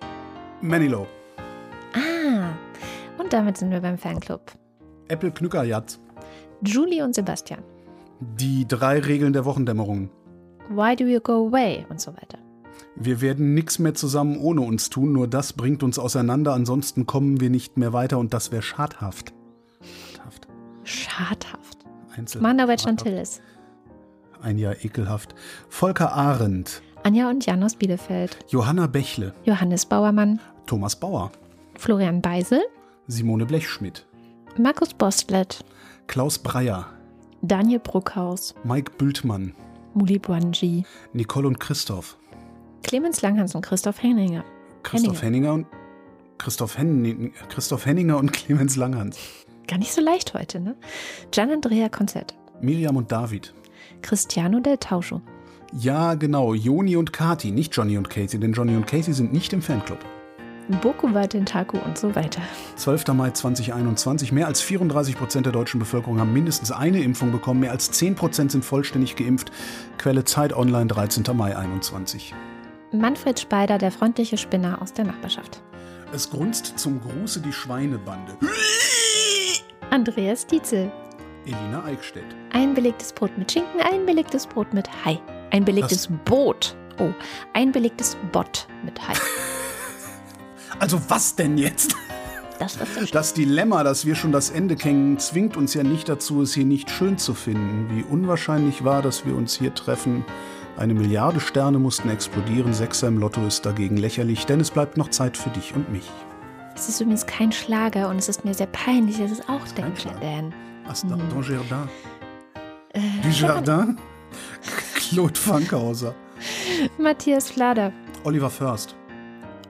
Manilow. Ah, und damit sind wir beim Fanclub. Apple Knückerjatz. Julie und Sebastian. Die drei Regeln der Wochendämmerung. Why do you go away? Und so weiter. Wir werden nichts mehr zusammen ohne uns tun, nur das bringt uns auseinander, ansonsten kommen wir nicht mehr weiter und das wäre schadhaft. Schadhaft. Schadhaft. Einzel Manowetsch und schadhaft. Tillis. Ein Jahr ekelhaft. Volker Arendt, Anja und Jan aus Bielefeld. Johanna Bächle, Johannes Bauermann. Thomas Bauer, Florian Beisel. Simone Blechschmidt, Markus Bostlet. Klaus Breyer, Daniel Bruckhaus. Mike Bültmann, Muli Buanji. Nicole und Christoph, Clemens Langhans und Christoph Henninger. Christoph Henninger und Christoph, Henning, Christoph Henninger und Clemens Langhans, Gar nicht so leicht heute, ne? Gian Andrea Konzert. Miriam und David. Cristiano del Tauscho. Ja, genau, Joni und Kati, nicht Johnny und Casey, denn Johnny und Casey sind nicht im Fanclub. Bokuwa Tentaku und so weiter. 12. Mai 2021. Mehr als 34 Prozent der deutschen Bevölkerung haben mindestens eine Impfung bekommen. Mehr als 10 Prozent sind vollständig geimpft. Quelle Zeit Online, 13. Mai 21. Manfred Speider, der freundliche Spinner aus der Nachbarschaft. Es grunzt zum Gruße die Schweinebande. Andreas Dietzel. Elina Eickstedt. Ein belegtes Brot mit Schinken, ein belegtes Brot mit Hai. Ein belegtes Boot. Oh, ein belegtes Bott mit Hai. Also was denn jetzt? Das was da steht. Das Dilemma, dass wir schon das Ende kennen, zwingt uns ja nicht dazu, es hier nicht schön zu finden. Wie unwahrscheinlich war, dass wir uns hier treffen. Eine Milliarde Sterne mussten explodieren, Sechser im Lotto ist dagegen lächerlich, denn es bleibt noch Zeit für dich und mich. Es ist übrigens kein Schlager und es ist mir sehr peinlich, dass es auch kein denke, Schlager. Dan. Asta, Hm. Don Jardin. Äh, Du Jardin? Claude Fankhauser. Matthias Flader. Oliver First.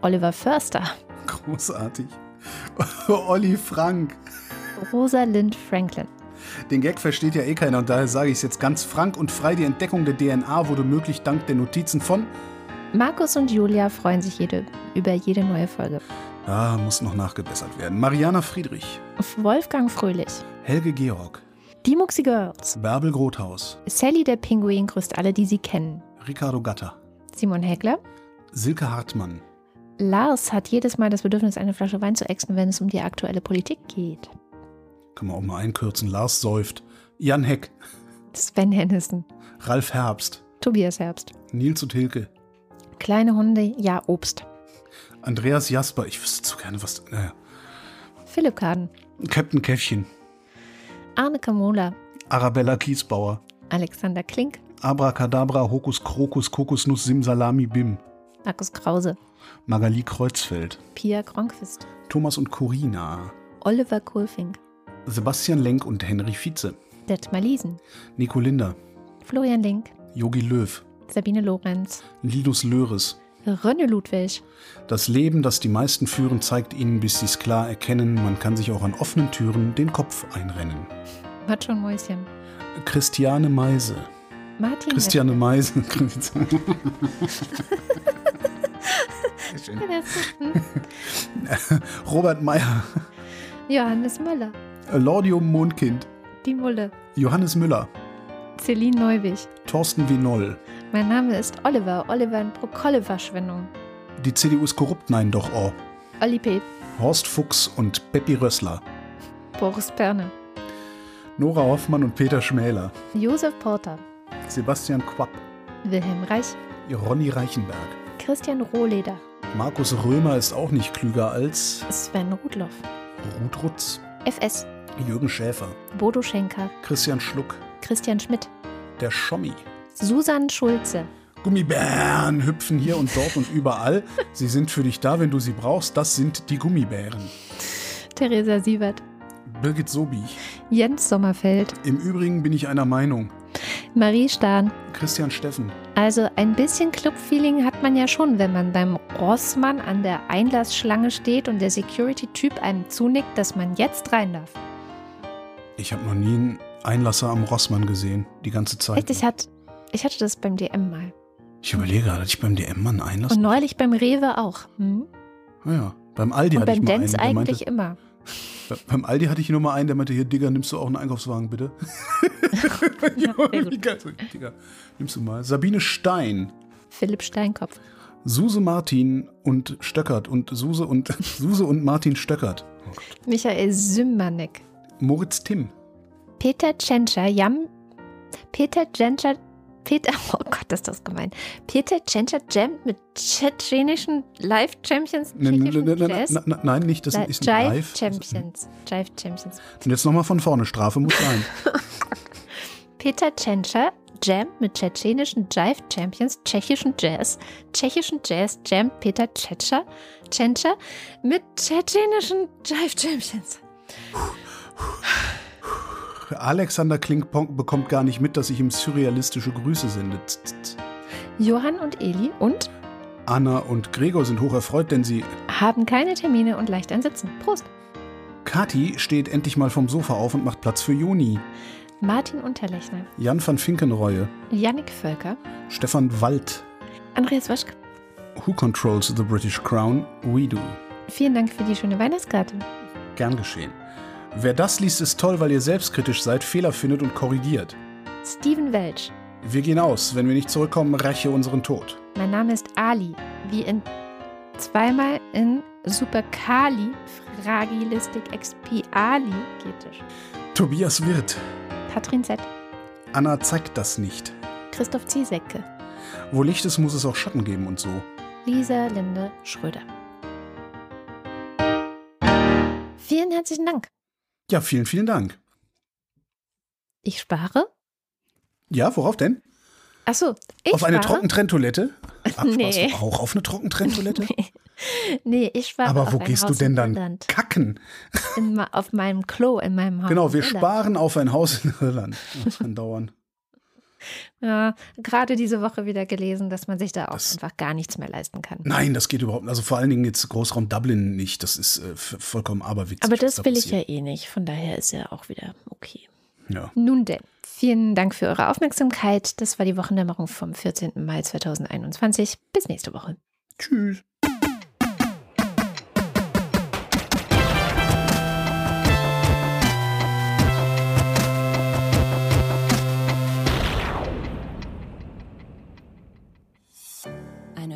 Oliver Förster. Großartig. Olli Frank. Rosalind Franklin. Den Gag versteht ja eh keiner und daher sage ich es jetzt ganz frank und frei. Die Entdeckung der DNA wurde möglich dank der Notizen von. Markus und Julia freuen sich jede, über jede neue Folge. Ah, muss noch nachgebessert werden. Mariana Friedrich. Wolfgang Fröhlich. Helge Georg. Die Muxi Girls. Bärbel Grothaus. Sally der Pinguin grüßt alle, die sie kennen. Ricardo Gatter. Simon Heckler. Silke Hartmann. Lars hat jedes Mal das Bedürfnis, eine Flasche Wein zu ächzen, wenn es um die aktuelle Politik geht. Kann man auch mal einkürzen. Lars säuft. Jan Heck. Sven Hennissen. Ralf Herbst. Tobias Herbst. Nils und Hilke. Kleine Hunde, ja Obst. Andreas Jasper. Ich wüsste so gerne, was. Naja. Philipp Kaden. Captain Käffchen. Arne Kamola. Arabella Kiesbauer. Alexander Klink. Abracadabra, Hokus Krokus, Kokosnuss, Simsalami, Bim. Markus Krause. Magali Kreuzfeld. Pia Kronquist. Thomas und Corina. Oliver Kohlfink. Sebastian Lenk und Henry Vize. Detmar Liesen. Nico Linder. Florian Link. Yogi Löw. Sabine Lorenz. Linus Löres. Rönne Ludwig. Das Leben, das die meisten führen, zeigt ihnen, bis sie es klar erkennen, man kann sich auch an offenen Türen den Kopf einrennen. Matschon Mäuschen. Christiane Meise. Martin. Christiane Meise. Hm. Robert Meyer. Johannes Möller. Lordium Mondkind. Die Mulle. Johannes Müller. Celine Neuwig. Thorsten Winoll. Mein Name ist Oliver. Oliver in Prokolle-Verschwendung. Die CDU ist korrupt, nein doch, oh. Olli P. Horst Fuchs und Peppi Rössler. Boris Perne. Nora Hoffmann und Peter Schmäler. Josef Porter. Sebastian Quapp. Wilhelm Reich. Ronny Reichenberg. Christian Rohleder. Markus Römer ist auch nicht klüger als Sven Rudloff. Ruth Rutz. FS. Jürgen Schäfer. Bodo Schenker. Christian Schluck. Christian Schmidt. Der Schommi. Susan Schulze. Gummibären hüpfen hier und dort und überall. Sie sind für dich da, wenn du sie brauchst. Das sind die Gummibären. Theresa Sievert. Birgit Sobi. Jens Sommerfeld. Im Übrigen bin ich einer Meinung. Marie Stahn. Christian Steffen. Also ein bisschen Club-Feeling hat man ja schon, wenn man beim Rossmann an der Einlassschlange steht und der Security-Typ einem zunickt, dass man jetzt rein darf. Ich habe noch nie einen Einlasser am Rossmann gesehen. Die ganze Zeit. Echt, ich, hat, ich hatte das beim DM mal. Ich überlege gerade, hatte ich beim DM mal einen Einlass? Und neulich beim Rewe auch. Hm? Ah ja, beim Aldi Und hatte ich beim mal einen. Dance der eigentlich meinte, immer. Be- Beim Aldi hatte ich nur mal einen, der meinte, hier, Digga, nimmst du auch einen Einkaufswagen, bitte? Wie geil. Digga, nimmst du mal. Sabine Stein, Philipp Steinkopf. Suse Martin und Stöckert und Suse und Suse und Martin Stöckert. Oh. Michael Symmanek. Moritz Timm, Peter Tschentscher, Jam, Peter Tschentscher, Peter, oh Gott, ist das gemein. Peter Tschentscher jammt mit tschetschenischen Live-Champions, Ne, ne, ne, ne, ne, ne, Nein, nicht, das ist Jive live. Champions. Jive Champions. Und jetzt nochmal von vorne. Strafe muss sein. Peter Tschentscher jammt mit tschetschenischen Jive Champions, tschechischen Jazz. Tschechischen Jazz jammt Peter Tschetscher, Tschentscher mit tschetschenischen Jive Champions. Alexander Klinkponk bekommt gar nicht mit, dass ich ihm surrealistische Grüße sende. Johann und Eli und Anna und Gregor sind hocherfreut, denn sie. haben keine Termine und leicht ein Sitzen. Prost. Kathi steht endlich mal vom Sofa auf und macht Platz für Juni. Martin Unterlechner, Jan van Finkenreue, Yannick Völker, Stefan Wald. Andreas Waschke. Who controls the British Crown? We do. Vielen Dank für die schöne Weihnachtskarte. Gern geschehen. Wer das liest, ist toll, weil ihr selbstkritisch seid, Fehler findet und korrigiert. Steven Welch. Wir gehen aus. Wenn wir nicht zurückkommen, räche unseren Tod. Mein Name ist Ali, wie in zweimal in Superkali Fragilistik Expiali getisch. Tobias Wirth. Katrin Z. Anna zeigt das nicht. Christoph Ziesecke. Wo Licht ist, muss es auch Schatten geben und so. Lisa Linde Schröder. Vielen herzlichen Dank. Ja, vielen, vielen Dank. Ich spare. Ja, worauf denn? Achso, ich auf eine spare. Trockentrenntoilette? Ach, Nee. du auch auf eine Trockentrenntoilette? Nee, ich spare. Aber wo gehst du Haus denn in dann Irland. kacken? In, auf meinem Klo in meinem Haus. Genau, wir sparen auf ein Haus in Irland. Das kann dauern. Ja, gerade diese Woche wieder gelesen, dass man sich da auch Das- einfach gar nichts mehr leisten kann. Nein, das geht überhaupt nicht. Also vor allen Dingen jetzt Großraum Dublin nicht. Das ist äh, vollkommen aberwitzig. Aber das da will ich ja passiert. eh nicht. Von daher ist ja auch wieder okay. Ja. Nun denn, vielen Dank für eure Aufmerksamkeit. Das war die Wochendämmerung vom 14. Mai 2021. Bis nächste Woche. Tschüss.